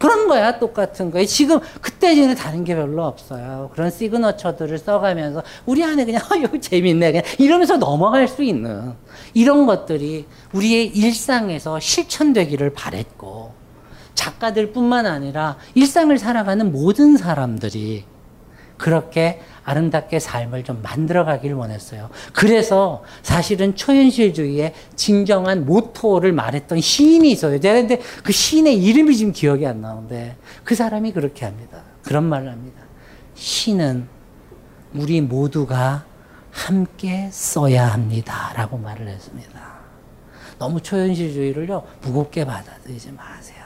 그런 거야. 똑같은 거예요. 지금 그때 지는 다른 게 별로 없어요. 그런 signature들을 써가면서 우리 안에 그냥 어, 이거 재밌네. 그냥 이러면서 넘어갈 수 있는 이런 것들이 우리의 일상에서 실천되기를 바랬고 작가들뿐만 아니라 일상을 살아가는 모든 사람들이 그렇게 아름답게 삶을 좀 만들어가길 원했어요. 그래서 사실은 초현실주의의 진정한 모토를 말했던 시인이 있어요. 근데 그 시인의 이름이 지금 기억이 안 나오는데 그 사람이 그렇게 합니다. 그런 말을 합니다. 시는 우리 모두가 함께 써야 합니다. 라고 말을 했습니다. 너무 초현실주의를요, 무겁게 받아들이지 마세요.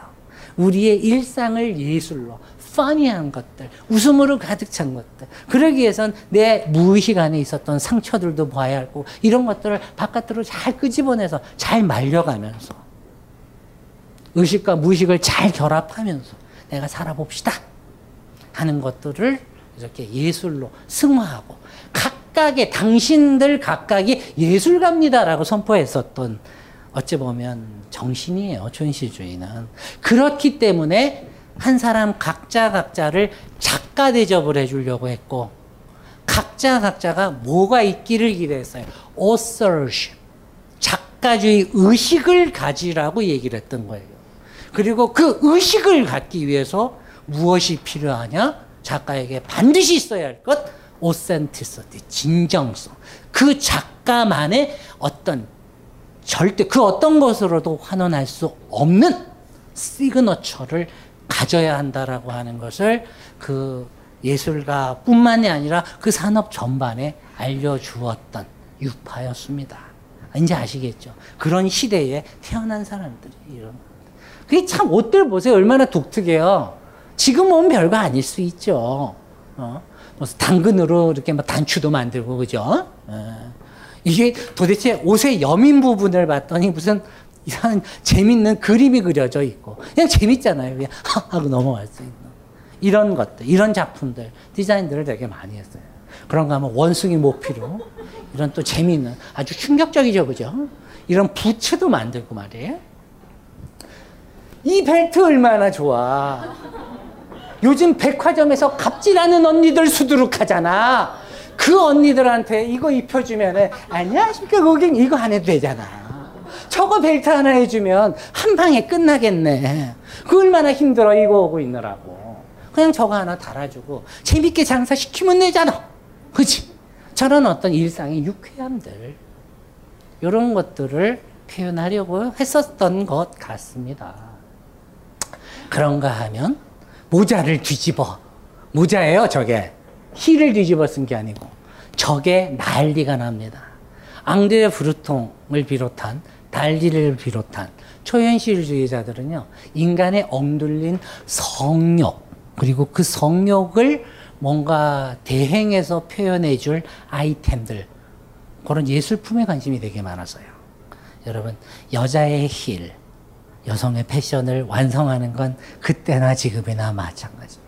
우리의 일상을 예술로, 퍼니한 것들, 웃음으로 가득 찬 것들. 그러기 위해선 내 무의식 안에 있었던 상처들도 봐야 하고, 이런 것들을 바깥으로 잘 끄집어내서 잘 말려가면서, 의식과 무의식을 잘 결합하면서, 내가 살아봅시다. 하는 것들을 이렇게 예술로 승화하고, 각각의, 당신들 각각이 예술가입니다라고 선포했었던, 어찌 보면 정신이에요, 촌시주의는. 그렇기 때문에 한 사람 각자 각자를 작가 대접을 해주려고 했고 각자 각자가 뭐가 있기를 기대했어요. authorship. 작가주의 의식을 가지라고 얘기를 했던 거예요. 그리고 그 의식을 갖기 위해서 무엇이 필요하냐? 작가에게 반드시 있어야 할 것, authenticity, 진정성. 그 작가만의 어떤 절대 그 어떤 것으로도 환원할 수 없는 시그너처를 가져야 한다라고 하는 것을 그 예술가뿐만이 아니라 그 산업 전반에 알려주었던 유파였습니다. 이제 아시겠죠? 그런 시대에 태어난 사람들이 이런. 그게 참 옷들 보세요. 얼마나 독특해요. 지금 보면 별거 아닐 수 있죠. 어? 무슨 당근으로 이렇게 막 단추도 만들고 그죠? 어. 이게 도대체 옷의 여민 부분을 봤더니 무슨 이상한 재밌는 그림이 그려져 있고 그냥 재밌잖아요. 그냥 하고 넘어갈 수 있는 이런 것들, 이런 작품들, 디자인들을 되게 많이 했어요. 그런가 하면 원숭이 모피로 이런 또 재미있는 아주 충격적이죠, 그죠? 이런 부츠도 만들고 말이에요. 이 벨트 얼마나 좋아. 요즘 백화점에서 갑질하는 언니들 수두룩하잖아. 그 언니들한테 이거 입혀주면은 안녕하십니까 고객님 이거 안 해도 되잖아. 저거 벨트 하나 해주면 한 방에 끝나겠네. 그 얼마나 힘들어 이거 오고 있느라고. 그냥 저거 하나 달아주고 재밌게 장사시키면 되잖아. 그치? 저런 어떤 일상의 유쾌함들 이런 것들을 표현하려고 했었던 것 같습니다. 그런가 하면 모자를 뒤집어 모자예요 저게 힐을 뒤집어 쓴 게 아니고 저게 난리가 납니다. 앙드레 브루통을 비롯한 달리를 비롯한 초현실주의자들은요, 인간의 엉들린 성욕, 그리고 그 성욕을 뭔가 대행해서 표현해 줄 아이템들, 그런 예술품에 관심이 되게 많아서요. 여러분, 여자의 힐, 여성의 패션을 완성하는 건 그때나 지금이나 마찬가지입니다.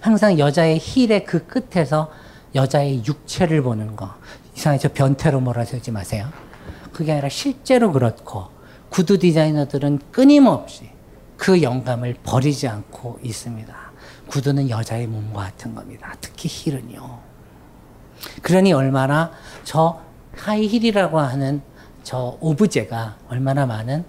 항상 여자의 힐의 그 끝에서 여자의 육체를 보는 거. 저 변태로 몰아세우지 마세요. 그게 아니라 실제로 그렇고 구두 디자이너들은 끊임없이 그 영감을 버리지 않고 있습니다. 구두는 여자의 몸과 같은 겁니다. 특히 힐은요. 그러니 얼마나 저 하이힐이라고 하는 저 오브제가 얼마나 많은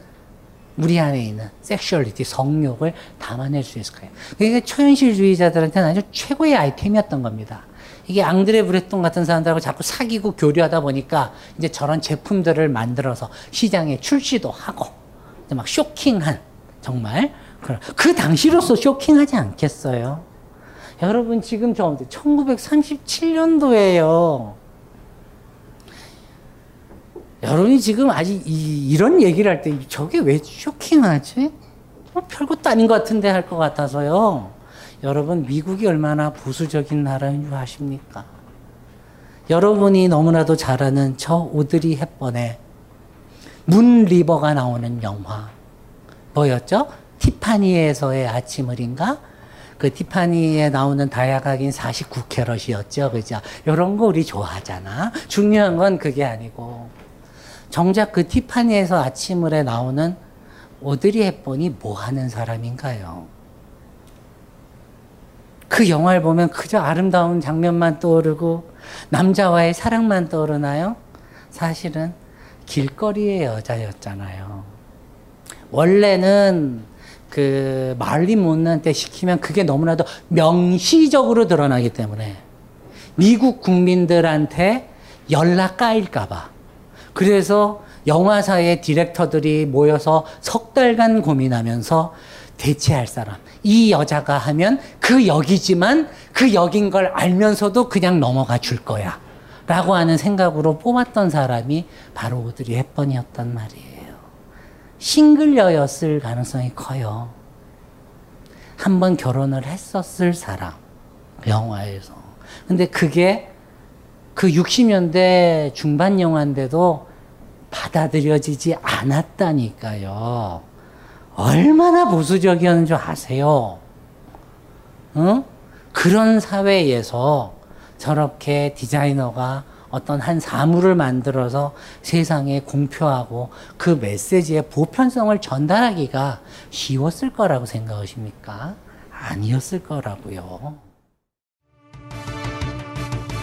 우리 안에 있는 섹슈얼리티, 성욕을 담아낼 수 있을까요? 그게 초현실주의자들한테는 아주 최고의 아이템이었던 겁니다. 이게 앙드레 브레톤 같은 사람들하고 자꾸 사귀고 교류하다 보니까 이제 저런 제품들을 만들어서 시장에 출시도 하고 막 쇼킹한 정말 그 당시로서 쇼킹하지 않겠어요? 여러분 지금 저 1937년도예요. 여러분이 지금 아직 이, 런 얘기를 할 때 저게 왜 쇼킹하지? 뭐 별것도 아닌 것 같은데 할 것 같아서요. 여러분 미국이 얼마나 보수적인 나라인 줄 아십니까? 여러분이 너무나도 잘 아는 저 오드리 헵번의 문 리버가 나오는 영화 뭐였죠? 티파니에서의 아침을인가? 그 티파니에 나오는 다이아각인 49캐럿이었죠. 그죠? 이런 거 우리 좋아하잖아. 중요한 건 그게 아니고. 정작 그 티파니에서 아침을에 나오는 오드리 헵번이 뭐 하는 사람인가요? 그 영화를 보면 그저 아름다운 장면만 떠오르고 남자와의 사랑만 떠오르나요? 사실은 길거리의 여자였잖아요. 원래는 그 말린 못난 때 시키면 그게 너무나도 명시적으로 드러나기 때문에 미국 국민들한테 연락 까일까봐. 그래서 영화사의 디렉터들이 모여서 석 달간 고민하면서 대체할 사람. 이 여자가 하면 그 역이지만 그 역인 걸 알면서도 그냥 넘어가 줄 거야. 라고 하는 생각으로 뽑았던 사람이 바로 오드리 헵번이었단 말이에요. 싱글녀였을 가능성이 커요. 한번 결혼을 했었을 사람. 영화에서. 근데 그게 그 60년대 중반 영화인데도 받아들여지지 않았다니까요. 얼마나 보수적이었는 줄 아세요? 어? 그런 사회에서 저렇게 디자이너가 어떤 한 사물을 만들어서 세상에 공표하고 그 메시지의 보편성을 전달하기가 쉬웠을 거라고 생각하십니까? 아니었을 거라고요.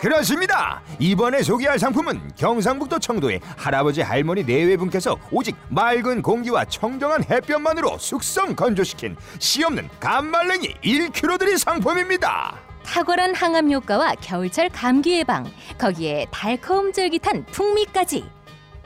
그렇습니다. 이번에 소개할 상품은 경상북도 청도의 할아버지 할머니 네외분께서 오직 맑은 공기와 청정한 햇볕만으로 숙성 건조시킨 씨 없는 감말랭이 1kg 들인 상품입니다. 탁월한 항암 효과와 겨울철 감기 예방, 거기에 달콤 쫄깃한 풍미까지.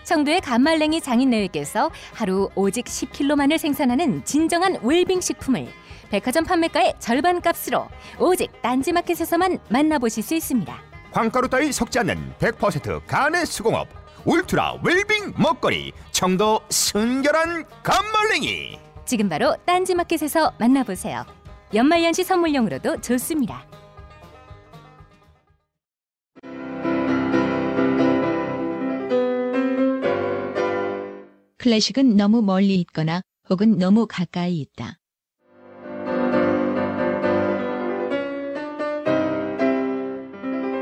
청도의 감말랭이 장인내외께서 하루 오직 10kg만을 생산하는 진정한 웰빙 식품을 백화점 판매가의 절반 값으로 오직 딴지마켓에서만 만나보실 수 있습니다. 황가루 따위 섞지 않는 100% 간의 수공업 울트라 웰빙 먹거리 청도 순결한 감말랭이 지금 바로 딴지마켓에서 만나보세요. 연말연시 선물용으로도 좋습니다. 클래식은 너무 멀리 있거나 혹은 너무 가까이 있다.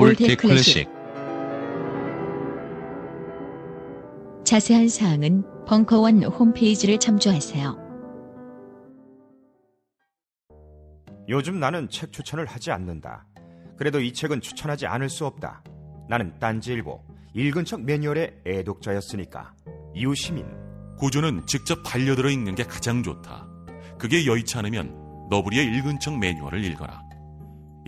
올댓 클래식 자세한 사항은 벙커원 홈페이지를 참조하세요. 요즘 나는 책 추천을 하지 않는다. 그래도 이 책은 추천하지 않을 수 없다. 나는 딴지일보 읽은 척 매뉴얼의 애독자였으니까. 이웃시민 고전은 직접 반려들어 읽는 게 가장 좋다. 그게 여의치 않으면 너부리의 읽은 척 매뉴얼을 읽어라.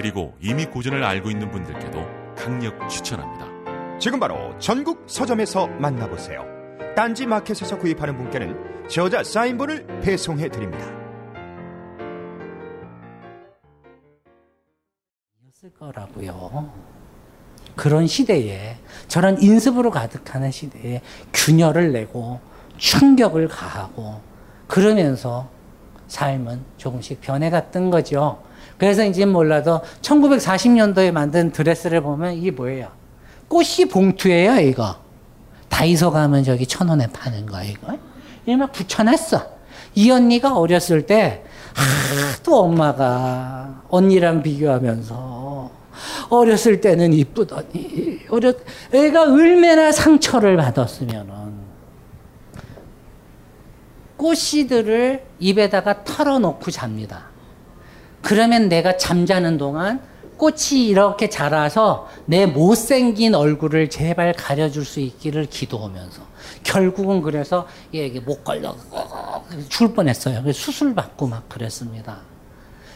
그리고 이미 고전을 알고 있는 분들께도 강력 추천합니다. 지금 바로 전국 서점에서 만나보세요. 딴지 마켓에서 구입하는 분께는 저자 사인본을 배송해 드립니다. 이었을 거라고요. 그런 시대에 저런 인습으로 가득하는 시대에 균열을 내고 충격을 가하고 그러면서 삶은 조금씩 변해갔던 거죠. 그래서 이제 몰라도 1940년도에 만든 드레스를 보면 이게 뭐예요? 꽃이 봉투예요, 이거. 다이소 가면 저기 천 원에 파는 거, 이거. 이막 붙여놨어. 이 언니가 어렸을 때 하도 엄마가 언니랑 비교하면서 어렸을 때는 이쁘더니 어렸 애가 얼마나 상처를 받았으면은 꽃씨들을 입에다가 털어놓고 잡니다. 그러면 내가 잠자는 동안 꽃이 이렇게 자라서 내 못생긴 얼굴을 제발 가려줄 수 있기를 기도하면서 결국은 그래서 얘에게 못 걸려 죽을 뻔했어요. 수술 받고 막 그랬습니다.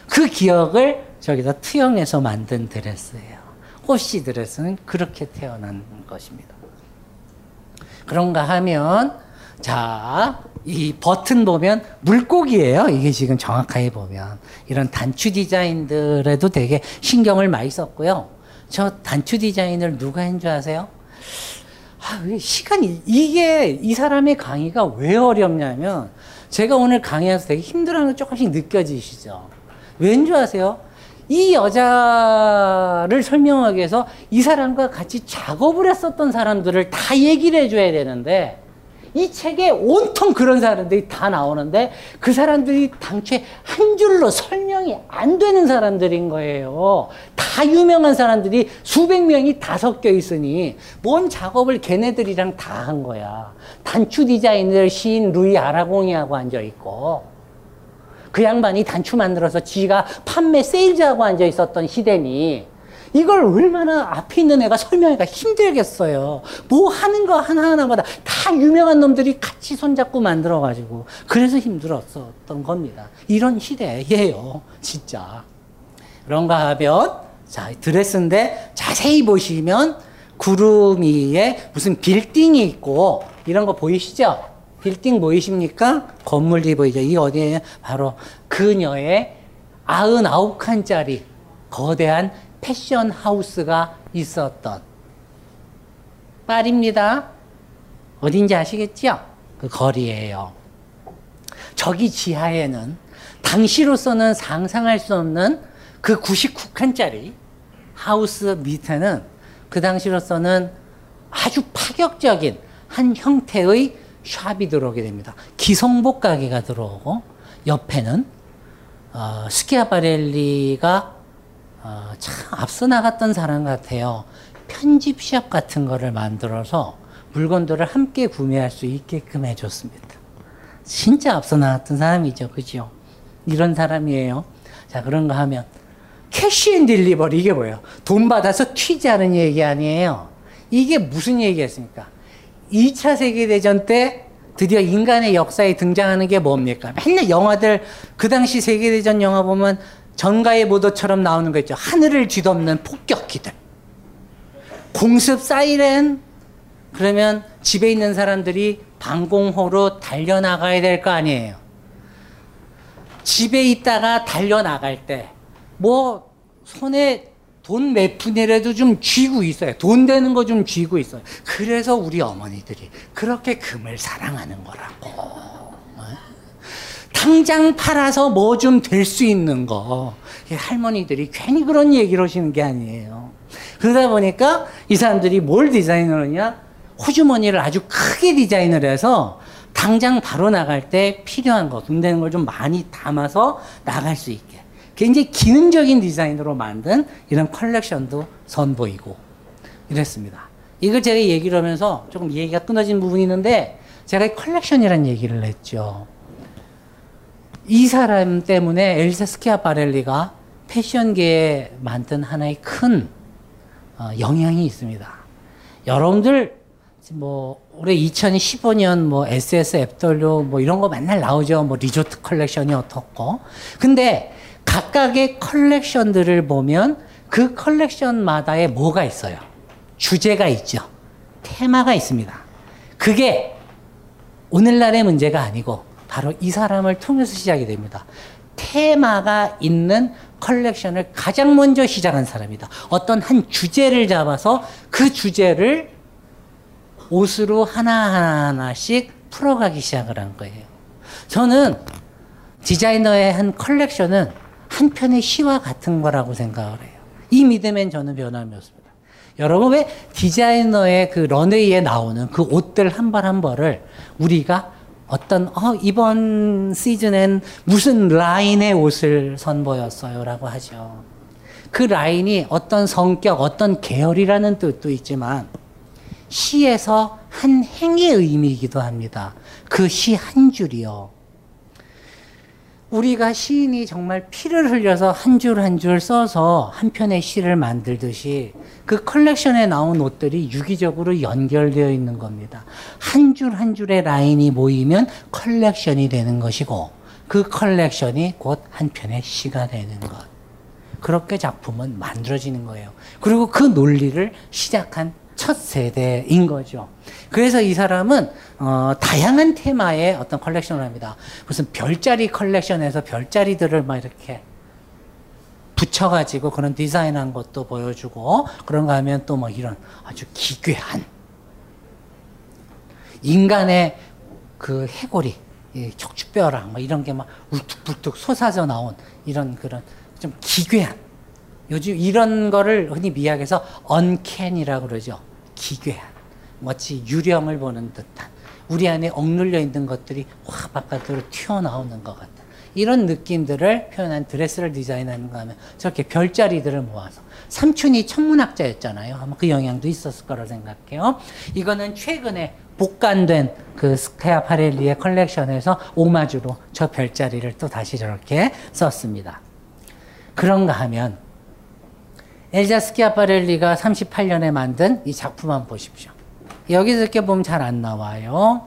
그 기억을 저기다 투영해서 만든 드레스예요. 꽃씨 드레스는 그렇게 태어난 것입니다. 그런가 하면 자, 이 버튼 보면 물고기예요. 이게 지금 정확하게 보면 이런 단추 디자인들에도 되게 신경을 많이 썼고요. 저 단추 디자인을 누가 한 줄 아세요? 아, 시간이 이게 이 사람의 강의가 왜 어렵냐면 제가 오늘 강의해서 되게 힘들어하는 게 조금씩 느껴지시죠. 왠 줄 아세요? 이 여자를 설명하기 위해서 이 사람과 같이 작업을 했었던 사람들을 다 얘기를 해줘야 되는데 이 책에 온통 그런 사람들이 다 나오는데 그 사람들이 당초에 한 줄로 설명이 안 되는 사람들인 거예요. 다 유명한 사람들이 수백 명이 다 섞여 있으니 뭔 작업을 걔네들이랑 다 한 거야. 단추 디자이너 시인 루이 아라공이하고 앉아 있고 그 양반이 단추 만들어서 지가 판매 세일즈하고 앉아 있었던 시대니 이걸 얼마나 앞에 있는 애가 설명하기가 힘들겠어요. 뭐 하는 거 하나하나마다 다 유명한 놈들이 같이 손잡고 만들어가지고. 그래서 힘들었었던 겁니다. 이런 시대예요. 진짜. 그런가 하면, 자, 드레스인데 자세히 보시면 구름 위에 무슨 빌딩이 있고 이런 거 보이시죠? 빌딩 보이십니까? 건물이 보이죠? 이 어디에 바로 그녀의 99칸짜리 거대한 패션 하우스가 있었던 파리입니다. 어딘지 아시겠죠? 그 거리예요. 저기 지하에는 당시로서는 상상할 수 없는 그 99칸짜리 하우스 밑에는 그 당시로서는 아주 파격적인 한 형태의 샵이 들어오게 됩니다. 기성복 가게가 들어오고 옆에는 어, 스키아바렐리가 어, 참 앞서 나갔던 사람 같아요. 편집샵 같은 거를 만들어서 물건들을 함께 구매할 수 있게끔 해줬습니다. 진짜 앞서 나갔던 사람이죠. 그죠? 이런 사람이에요. 자, 그런가 하면 cash and delivery 이게 뭐예요? 돈 받아서 튀자는 얘기 아니에요. 이게 무슨 얘기였습니까? 2차 세계대전 때 드디어 인간의 역사에 등장하는 게 뭡니까? 맨날 영화들 그 당시 세계대전 영화 보면 전가의 모도처럼 나오는 거 있죠. 하늘을 뒤덮는 폭격기들. 공습 사이렌. 그러면 집에 있는 사람들이 방공호로 달려나가야 될 거 아니에요. 집에 있다가 달려나갈 때, 뭐, 손에 돈 몇 푼이라도 좀 쥐고 있어요. 돈 되는 거 좀 쥐고 있어요. 그래서 우리 어머니들이 그렇게 금을 사랑하는 거라고. 당장 팔아서 뭐 좀 될 수 있는 거. 할머니들이 괜히 그런 얘기를 하시는 게 아니에요. 그러다 보니까 이 사람들이 뭘 디자인을 하냐? 호주머니를 아주 크게 디자인을 해서 당장 바로 나갈 때 필요한 거, 돈 되는 걸 좀 많이 담아서 나갈 수 있게. 굉장히 기능적인 디자인으로 만든 이런 컬렉션도 선보이고 이랬습니다. 이걸 제가 얘기를 하면서 조금 얘기가 끊어진 부분이 있는데 제가 컬렉션이라는 얘기를 했죠. 이 사람 때문에 엘사 스키아바렐리가 패션계에 만든 하나의 큰 어, 영향이 있습니다. 여러분들 뭐 올해 2015년 뭐 SS, FW 뭐 이런 거 맨날 나오죠. 뭐 리조트 컬렉션이 어떻고. 근데 각각의 컬렉션들을 보면 그 컬렉션마다의 뭐가 있어요? 주제가 있죠. 테마가 있습니다. 그게 오늘날의 문제가 아니고 바로 이 사람을 통해서 시작이 됩니다. 테마가 있는 컬렉션을 가장 먼저 시작한 사람이다. 어떤 한 주제를 잡아서 그 주제를 옷으로 하나하나씩 풀어가기 시작을 한 거예요. 저는 디자이너의 한 컬렉션은 한 편의 시와 같은 거라고 생각을 해요. 이 믿음엔 저는 변함이 없습니다. 여러분 왜 디자이너의 그 런웨이에 나오는 그 옷들 한 벌 한 벌을 우리가 어떤 어 이번 시즌엔 무슨 라인의 옷을 선보였어요라고 하죠. 그 라인이 어떤 성격, 어떤 계열이라는 뜻도 있지만 시에서 한 행의 의미이기도 합니다. 그 시 한 줄이요. 우리가 시인이 정말 피를 흘려서 한 줄 한 줄 써서 한 편의 시를 만들듯이 그 컬렉션에 나온 옷들이 유기적으로 연결되어 있는 겁니다. 한줄한 줄의 라인이 모이면 컬렉션이 되는 것이고 그 컬렉션이 곧 한 편의 시가 되는 것. 그렇게 작품은 만들어지는 거예요. 그리고 그 논리를 시작한 첫 세대인 거죠. 그래서 이 사람은 어, 다양한 테마의 어떤 컬렉션을 합니다. 무슨 별자리 컬렉션에서 별자리들을 막 이렇게 붙여가지고 그런 디자인한 것도 보여주고 그런가 하면 또 뭐 이런 아주 기괴한 인간의 그 해골이 이 척추뼈랑 뭐 이런 게 막 울뚝불뚝 솟아져 나온 이런 그런 좀 기괴한 요즘 이런 거를 흔히 미학에서 언캔이라고 그러죠. 기괴한 마치 유령을 보는 듯한 우리 안에 억눌려 있는 것들이 확 바깥으로 튀어나오는 것 같다. 이런 느낌들을 표현한 드레스를 디자인하는가 하면 저렇게 별자리들을 모아서 삼촌이 천문학자였잖아요. 아마 그 영향도 있었을 거라 생각해요. 이거는 최근에 복간된 그 스테아 파렐리의 컬렉션에서 오마주로 저 별자리를 또 다시 저렇게 썼습니다. 그런가 하면 엘자 스키아파렐리가 38년에 만든 이 작품 한번 보십시오. 여기서 이렇게 보면 잘 안 나와요.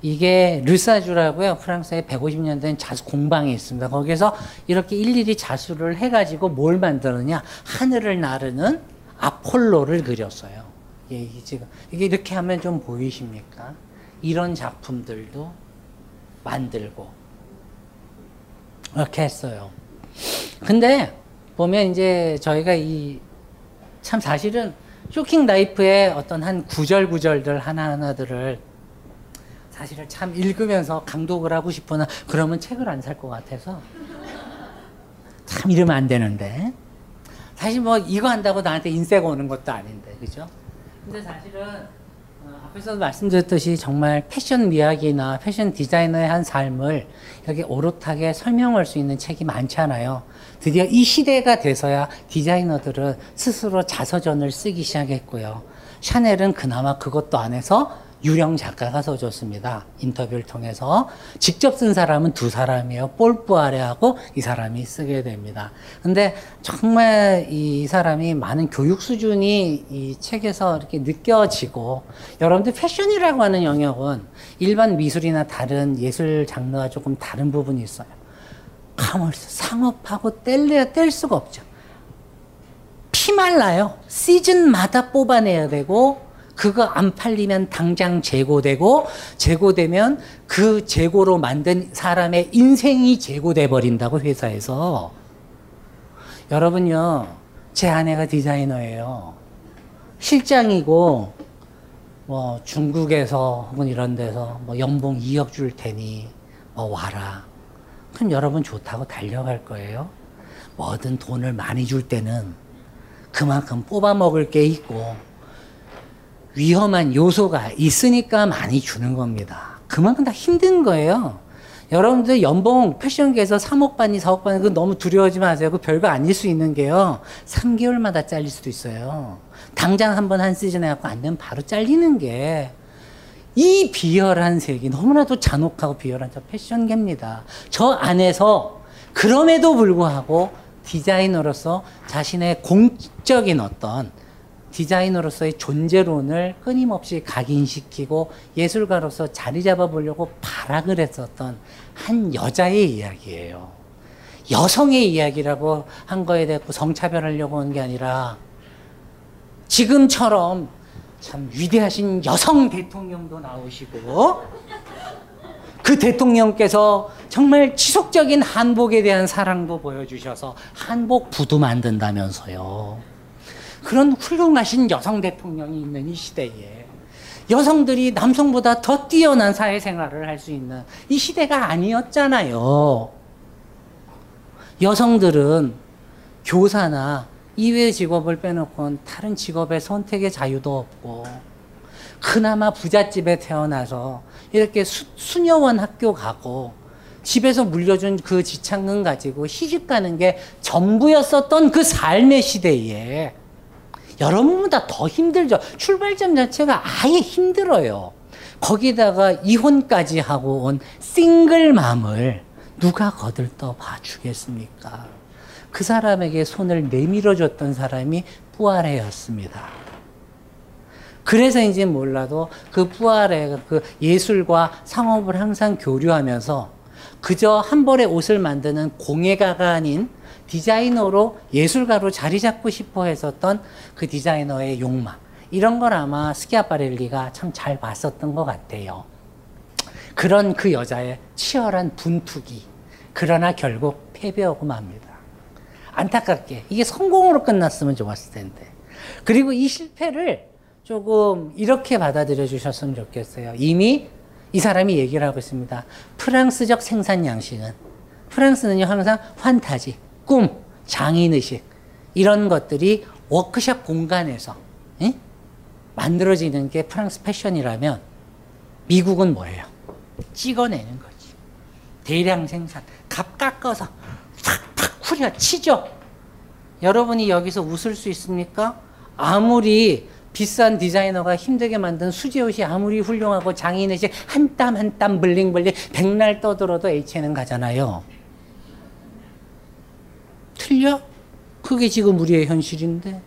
이게 르사주라고요. 프랑스에 150년 된 자수 공방이 있습니다. 거기서 이렇게 일일이 자수를 해가지고 뭘 만드느냐. 하늘을 나르는 아폴로를 그렸어요. 예, 지금, 이게 이렇게 하면 좀 보이십니까? 이런 작품들도 만들고, 이렇게 했어요. 근데, 보면 이제 저희가 이, 참 사실은 Shocking Life의 어떤 한 구절 구절들 하나하나들을 사실은 참 읽으면서 강독을 하고 싶으나 그러면 책을 안 살 것 같아서 참 이러면 안 되는데 사실 뭐 이거 한다고 나한테 인세가 오는 것도 아닌데 그죠? 근데 사실은 어, 앞에서도 말씀드렸듯이 정말 패션 미학이나 패션 디자이너의 한 삶을 여기 오롯하게 설명할 수 있는 책이 많잖아요. 드디어 이 시대가 돼서야 디자이너들은 스스로 자서전을 쓰기 시작했고요. 샤넬은 그나마 그것도 안 해서 유령 작가가 써줬습니다. 인터뷰를 통해서. 직접 쓴 사람은 두 사람이에요. 볼 부아레하고 이 사람이 쓰게 됩니다. 근데 정말 이 사람이 많은 교육 수준이 이 책에서 이렇게 느껴지고 여러분들 패션이라고 하는 영역은 일반 미술이나 다른 예술 장르와 조금 다른 부분이 있어요. 가만있어. 상업하고 뗄래야 뗄 수가 없죠. 피말라요. 시즌마다 뽑아내야 되고 그거 안 팔리면 당장 재고되고 재고되면 그 재고로 만든 사람의 인생이 재고돼 버린다고 회사에서 여러분요 제 아내가 디자이너예요 실장이고 뭐 중국에서 혹은 이런 데서 뭐 연봉 2억 줄 테니 뭐 와라 그럼 여러분 좋다고 달려갈 거예요 뭐든 돈을 많이 줄 때는 그만큼 뽑아 먹을 게 있고 위험한 요소가 있으니까 많이 주는 겁니다. 그만큼 다 힘든 거예요. 여러분들 연봉 패션계에서 3억 받니 4억 받니 그 너무 두려워하지 마세요. 그 별거 아닐 수 있는 게요. 3개월마다 잘릴 수도 있어요. 당장 한 번 한 시즌 해갖고 안 되면 바로 잘리는 게 이 비열한 세계 너무나도 잔혹하고 비열한 저 패션계입니다. 저 안에서 그럼에도 불구하고 디자이너로서 자신의 공적인 어떤 디자이너로서의 존재론을 끊임없이 각인시키고 예술가로서 자리 잡아보려고 발악을 했었던 한 여자의 이야기예요. 여성의 이야기라고 한 거에 대해 성차별하려고 한 게 아니라 지금처럼 참 위대하신 여성 대통령도 나오시고 그 대통령께서 정말 지속적인 한복에 대한 사랑도 보여주셔서 한복 부도 만든다면서요. 그런 훌륭하신 여성 대통령이 있는 이 시대에 여성들이 남성보다 더 뛰어난 사회생활을 할 수 있는 이 시대가 아니었잖아요. 여성들은 교사나 이외의 직업을 빼놓고는 다른 직업의 선택의 자유도 없고 그나마 부잣집에 태어나서 이렇게 수, 수녀원 학교 가고 집에서 물려준 그 지창금 가지고 시집 가는 게 전부였었던 그 삶의 시대에 여러분보다 더 힘들죠. 출발점 자체가 아예 힘들어요. 거기다가 이혼까지 하고 온 싱글맘을 누가 거들떠 봐주겠습니까? 그 사람에게 손을 내밀어 줬던 사람이 뿌아레였습니다. 그래서인지 몰라도 그 뿌아레 그 예술과 상업을 항상 교류하면서 그저 한 벌의 옷을 만드는 공예가가 아닌 디자이너로 예술가로 자리 잡고 싶어 했었던 그 디자이너의 욕망. 이런 걸 아마 스키아파렐리가 참 잘 봤었던 것 같아요. 그런 그 여자의 치열한 분투기. 그러나 결국 패배하고 맙니다. 안타깝게. 이게 성공으로 끝났으면 좋았을 텐데. 그리고 이 실패를 조금 이렇게 받아들여 주셨으면 좋겠어요. 이미 이 사람이 얘기를 하고 있습니다. 프랑스적 생산 양식은 프랑스는요 항상 환타지, 꿈, 장인 의식 이런 것들이 워크샵 공간에서 에? 만들어지는 게 프랑스 패션이라면 미국은 뭐예요? 찍어내는 거지. 대량 생산, 값 깎아서 후려치죠. 여러분이 여기서 웃을 수 있습니까? 아무리 비싼 디자이너가 힘들게 만든 수제옷이 아무리 훌륭하고 장인의식 한땀 한 땀 블링블링 백날 떠들어도 H&M 가잖아요. 틀려? 그게 지금 우리의 현실인데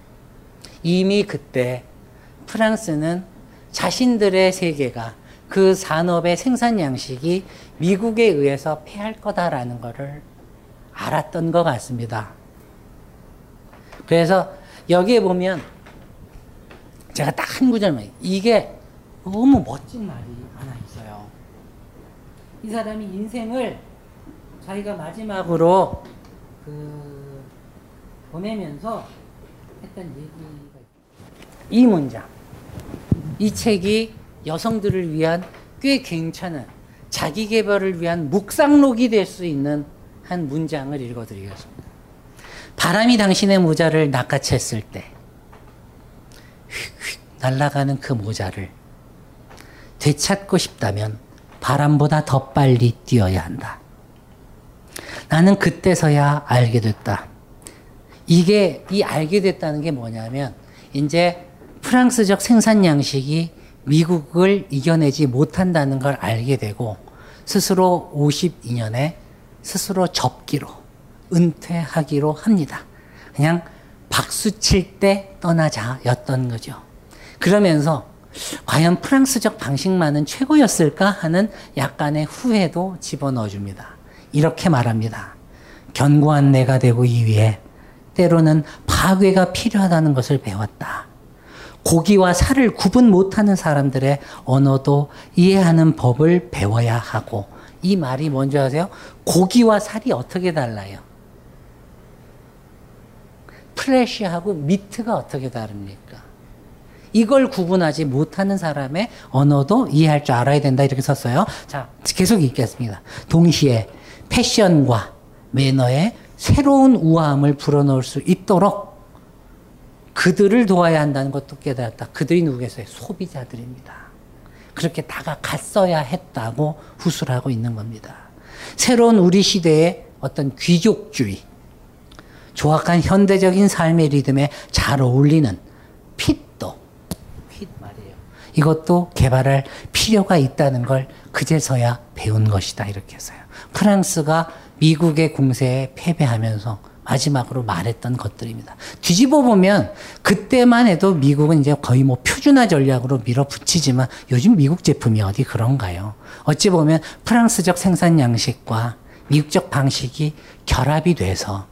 이미 그때 프랑스는 자신들의 세계가 그 산업의 생산 양식이 미국에 의해서 패할 거다라는 것을 알았던 것 같습니다. 그래서 여기에 보면 제가 딱 한 구절만 이게 너무 멋진 말이 하나 있어요. 이 사람이 인생을 자기가 마지막으로 그 보내면서 했던 얘기가 이 문장. 이 책이 여성들을 위한 꽤 괜찮은 자기 개발을 위한 묵상록이 될 수 있는 한 문장을 읽어드리겠습니다. 바람이 당신의 모자를 낚아챘을 때 휙휙 날아가는 그 모자를 되찾고 싶다면 바람보다 더 빨리 뛰어야 한다. 나는 그때서야 알게 됐다. 이게 이 알게 됐다는 게 뭐냐면 이제 프랑스적 생산 양식이 미국을 이겨내지 못한다는 걸 알게 되고 스스로 52년에 스스로 접기로 은퇴하기로 합니다. 그냥 박수 칠 때 떠나자였던 거죠. 그러면서 과연 프랑스적 방식만은 최고였을까 하는 약간의 후회도 집어넣어 줍니다. 이렇게 말합니다. 견고한 내가 되고 이위에 때로는 파괴가 필요하다는 것을 배웠다. 고기와 살을 구분 못하는 사람들의 언어도 이해하는 법을 배워야 하고 이 말이 뭔지 아세요? 고기와 살이 어떻게 달라요? 플래시하고 미트가 어떻게 다릅니까? 이걸 구분하지 못하는 사람의 언어도 이해할 줄 알아야 된다 이렇게 썼어요. 자, 계속 읽겠습니다. 동시에 패션과 매너에 새로운 우아함을 불어넣을 수 있도록 그들을 도와야 한다는 것도 깨달았다. 그들이 누구겠어요? 소비자들입니다. 그렇게 다가갔어야 했다고 후술하고 있는 겁니다. 새로운 우리 시대의 어떤 귀족주의, 조악한 현대적인 삶의 리듬에 잘 어울리는 핏도, 핏 말이에요. 이것도 개발할 필요가 있다는 걸 그제서야 배운 것이다. 이렇게 해서요. 프랑스가 미국의 공세에 패배하면서 마지막으로 말했던 것들입니다. 뒤집어 보면 그때만 해도 미국은 이제 거의 뭐 표준화 전략으로 밀어붙이지만 요즘 미국 제품이 어디 그런가요? 어찌 보면 프랑스적 생산 양식과 미국적 방식이 결합이 돼서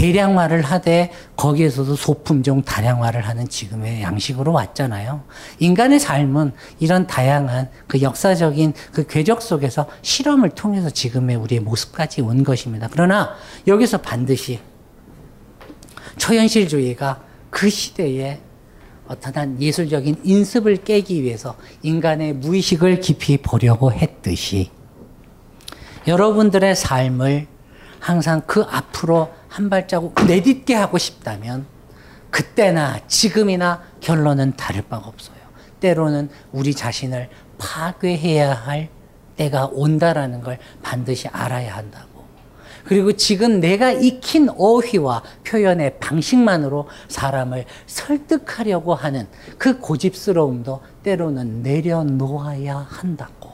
대량화를 하되 거기에서도 소품종 다량화를 하는 지금의 양식으로 왔잖아요. 인간의 삶은 이런 다양한 그 역사적인 그 궤적 속에서 실험을 통해서 지금의 우리의 모습까지 온 것입니다. 그러나 여기서 반드시 초현실주의가 그 시대에 어떠한 예술적인 인습을 깨기 위해서 인간의 무의식을 깊이 보려고 했듯이 여러분들의 삶을 항상 그 앞으로 한 발자국 내딛게 하고 싶다면 그때나 지금이나 결론은 다를 바가 없어요. 때로는 우리 자신을 파괴해야 할 때가 온다라는 걸 반드시 알아야 한다고. 그리고 지금 내가 익힌 어휘와 표현의 방식만으로 사람을 설득하려고 하는 그 고집스러움도 때로는 내려놓아야 한다고.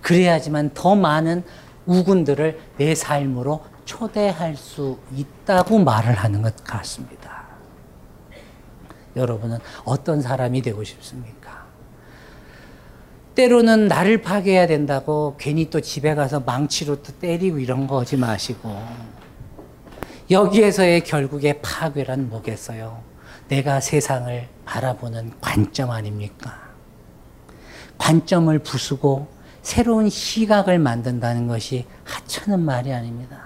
그래야지만 더 많은 우군들을 내 삶으로 초대할 수 있다고 말을 하는 것 같습니다. 여러분은 어떤 사람이 되고 싶습니까? 때로는 나를 파괴해야 된다고 괜히 또 집에 가서 망치로 또 때리고 이런 거 하지 마시고 여기에서의 결국의 파괴란 뭐겠어요? 내가 세상을 바라보는 관점 아닙니까? 관점을 부수고 새로운 시각을 만든다는 것이 하찮은 말이 아닙니다.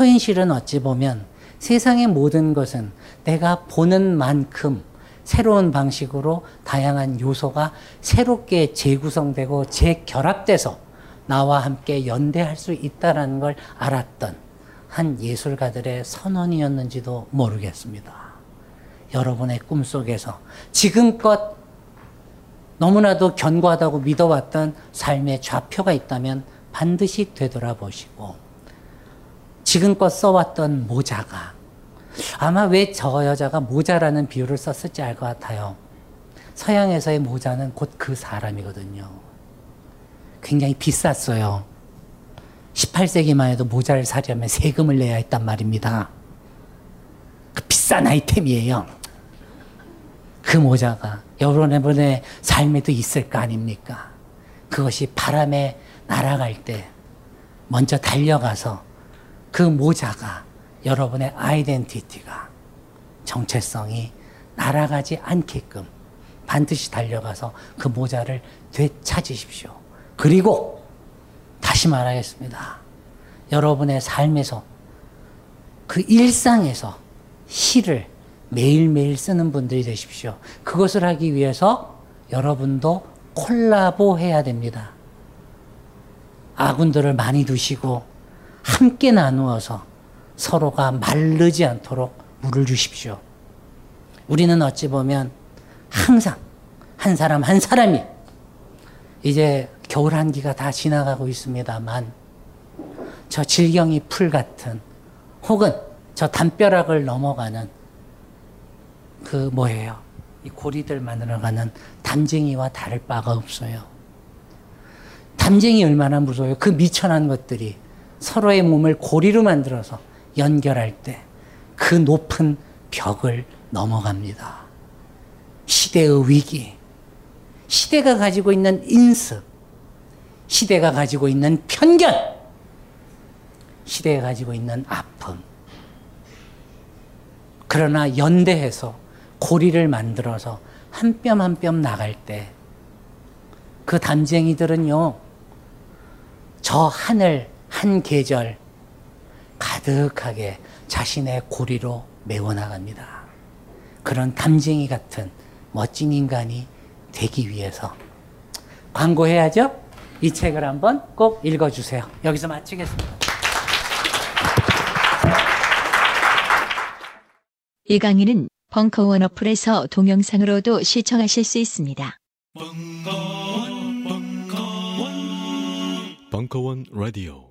초인실은 어찌 보면 세상의 모든 것은 내가 보는 만큼 새로운 방식으로 다양한 요소가 새롭게 재구성되고 재결합돼서 나와 함께 연대할 수 있다는 걸 알았던 한 예술가들의 선언이었는지도 모르겠습니다. 여러분의 꿈속에서 지금껏 너무나도 견고하다고 믿어왔던 삶의 좌표가 있다면 반드시 되돌아보시고 지금껏 써왔던 모자가 아마 왜 저 여자가 모자라는 비유를 썼을지 알 것 같아요. 서양에서의 모자는 곧 그 사람이거든요. 굉장히 비쌌어요. 18세기만 해도 모자를 사려면 세금을 내야 했단 말입니다. 그 비싼 아이템이에요. 그 모자가 여러분의 삶에도 있을 거 아닙니까? 그것이 바람에 날아갈 때 먼저 달려가서 그 모자가 여러분의 아이덴티티가 정체성이 날아가지 않게끔 반드시 달려가서 그 모자를 되찾으십시오. 그리고 다시 말하겠습니다. 여러분의 삶에서 그 일상에서 시를 매일매일 쓰는 분들이 되십시오. 그것을 하기 위해서 여러분도 콜라보 해야 됩니다. 아군들을 많이 두시고 함께 나누어서 서로가 마르지 않도록 물을 주십시오. 우리는 어찌 보면 항상 한 사람 한 사람이 이제 겨울 한기가 다 지나가고 있습니다만 저 질경이 풀 같은 혹은 저 담벼락을 넘어가는 그 뭐예요? 이 고리들 만들어 가는 담쟁이와 다를 바가 없어요. 담쟁이 얼마나 무서워요. 그 미천한 것들이 서로의 몸을 고리로 만들어서 연결할 때 그 높은 벽을 넘어갑니다. 시대의 위기, 시대가 가지고 있는 인습, 시대가 가지고 있는 편견, 시대가 가지고 있는 아픔. 그러나 연대해서 고리를 만들어서 한 뼘 한 뼘 나갈 때 그 담쟁이들은요, 저 하늘 한 계절 가득하게 자신의 고리로 메워나갑니다. 그런 담쟁이 같은 멋진 인간이 되기 위해서 광고해야죠? 이 책을 한번 꼭 읽어주세요. 여기서 마치겠습니다. 이 강의는 벙커원 어플에서 동영상으로도 시청하실 수 있습니다. 벙커원 라디오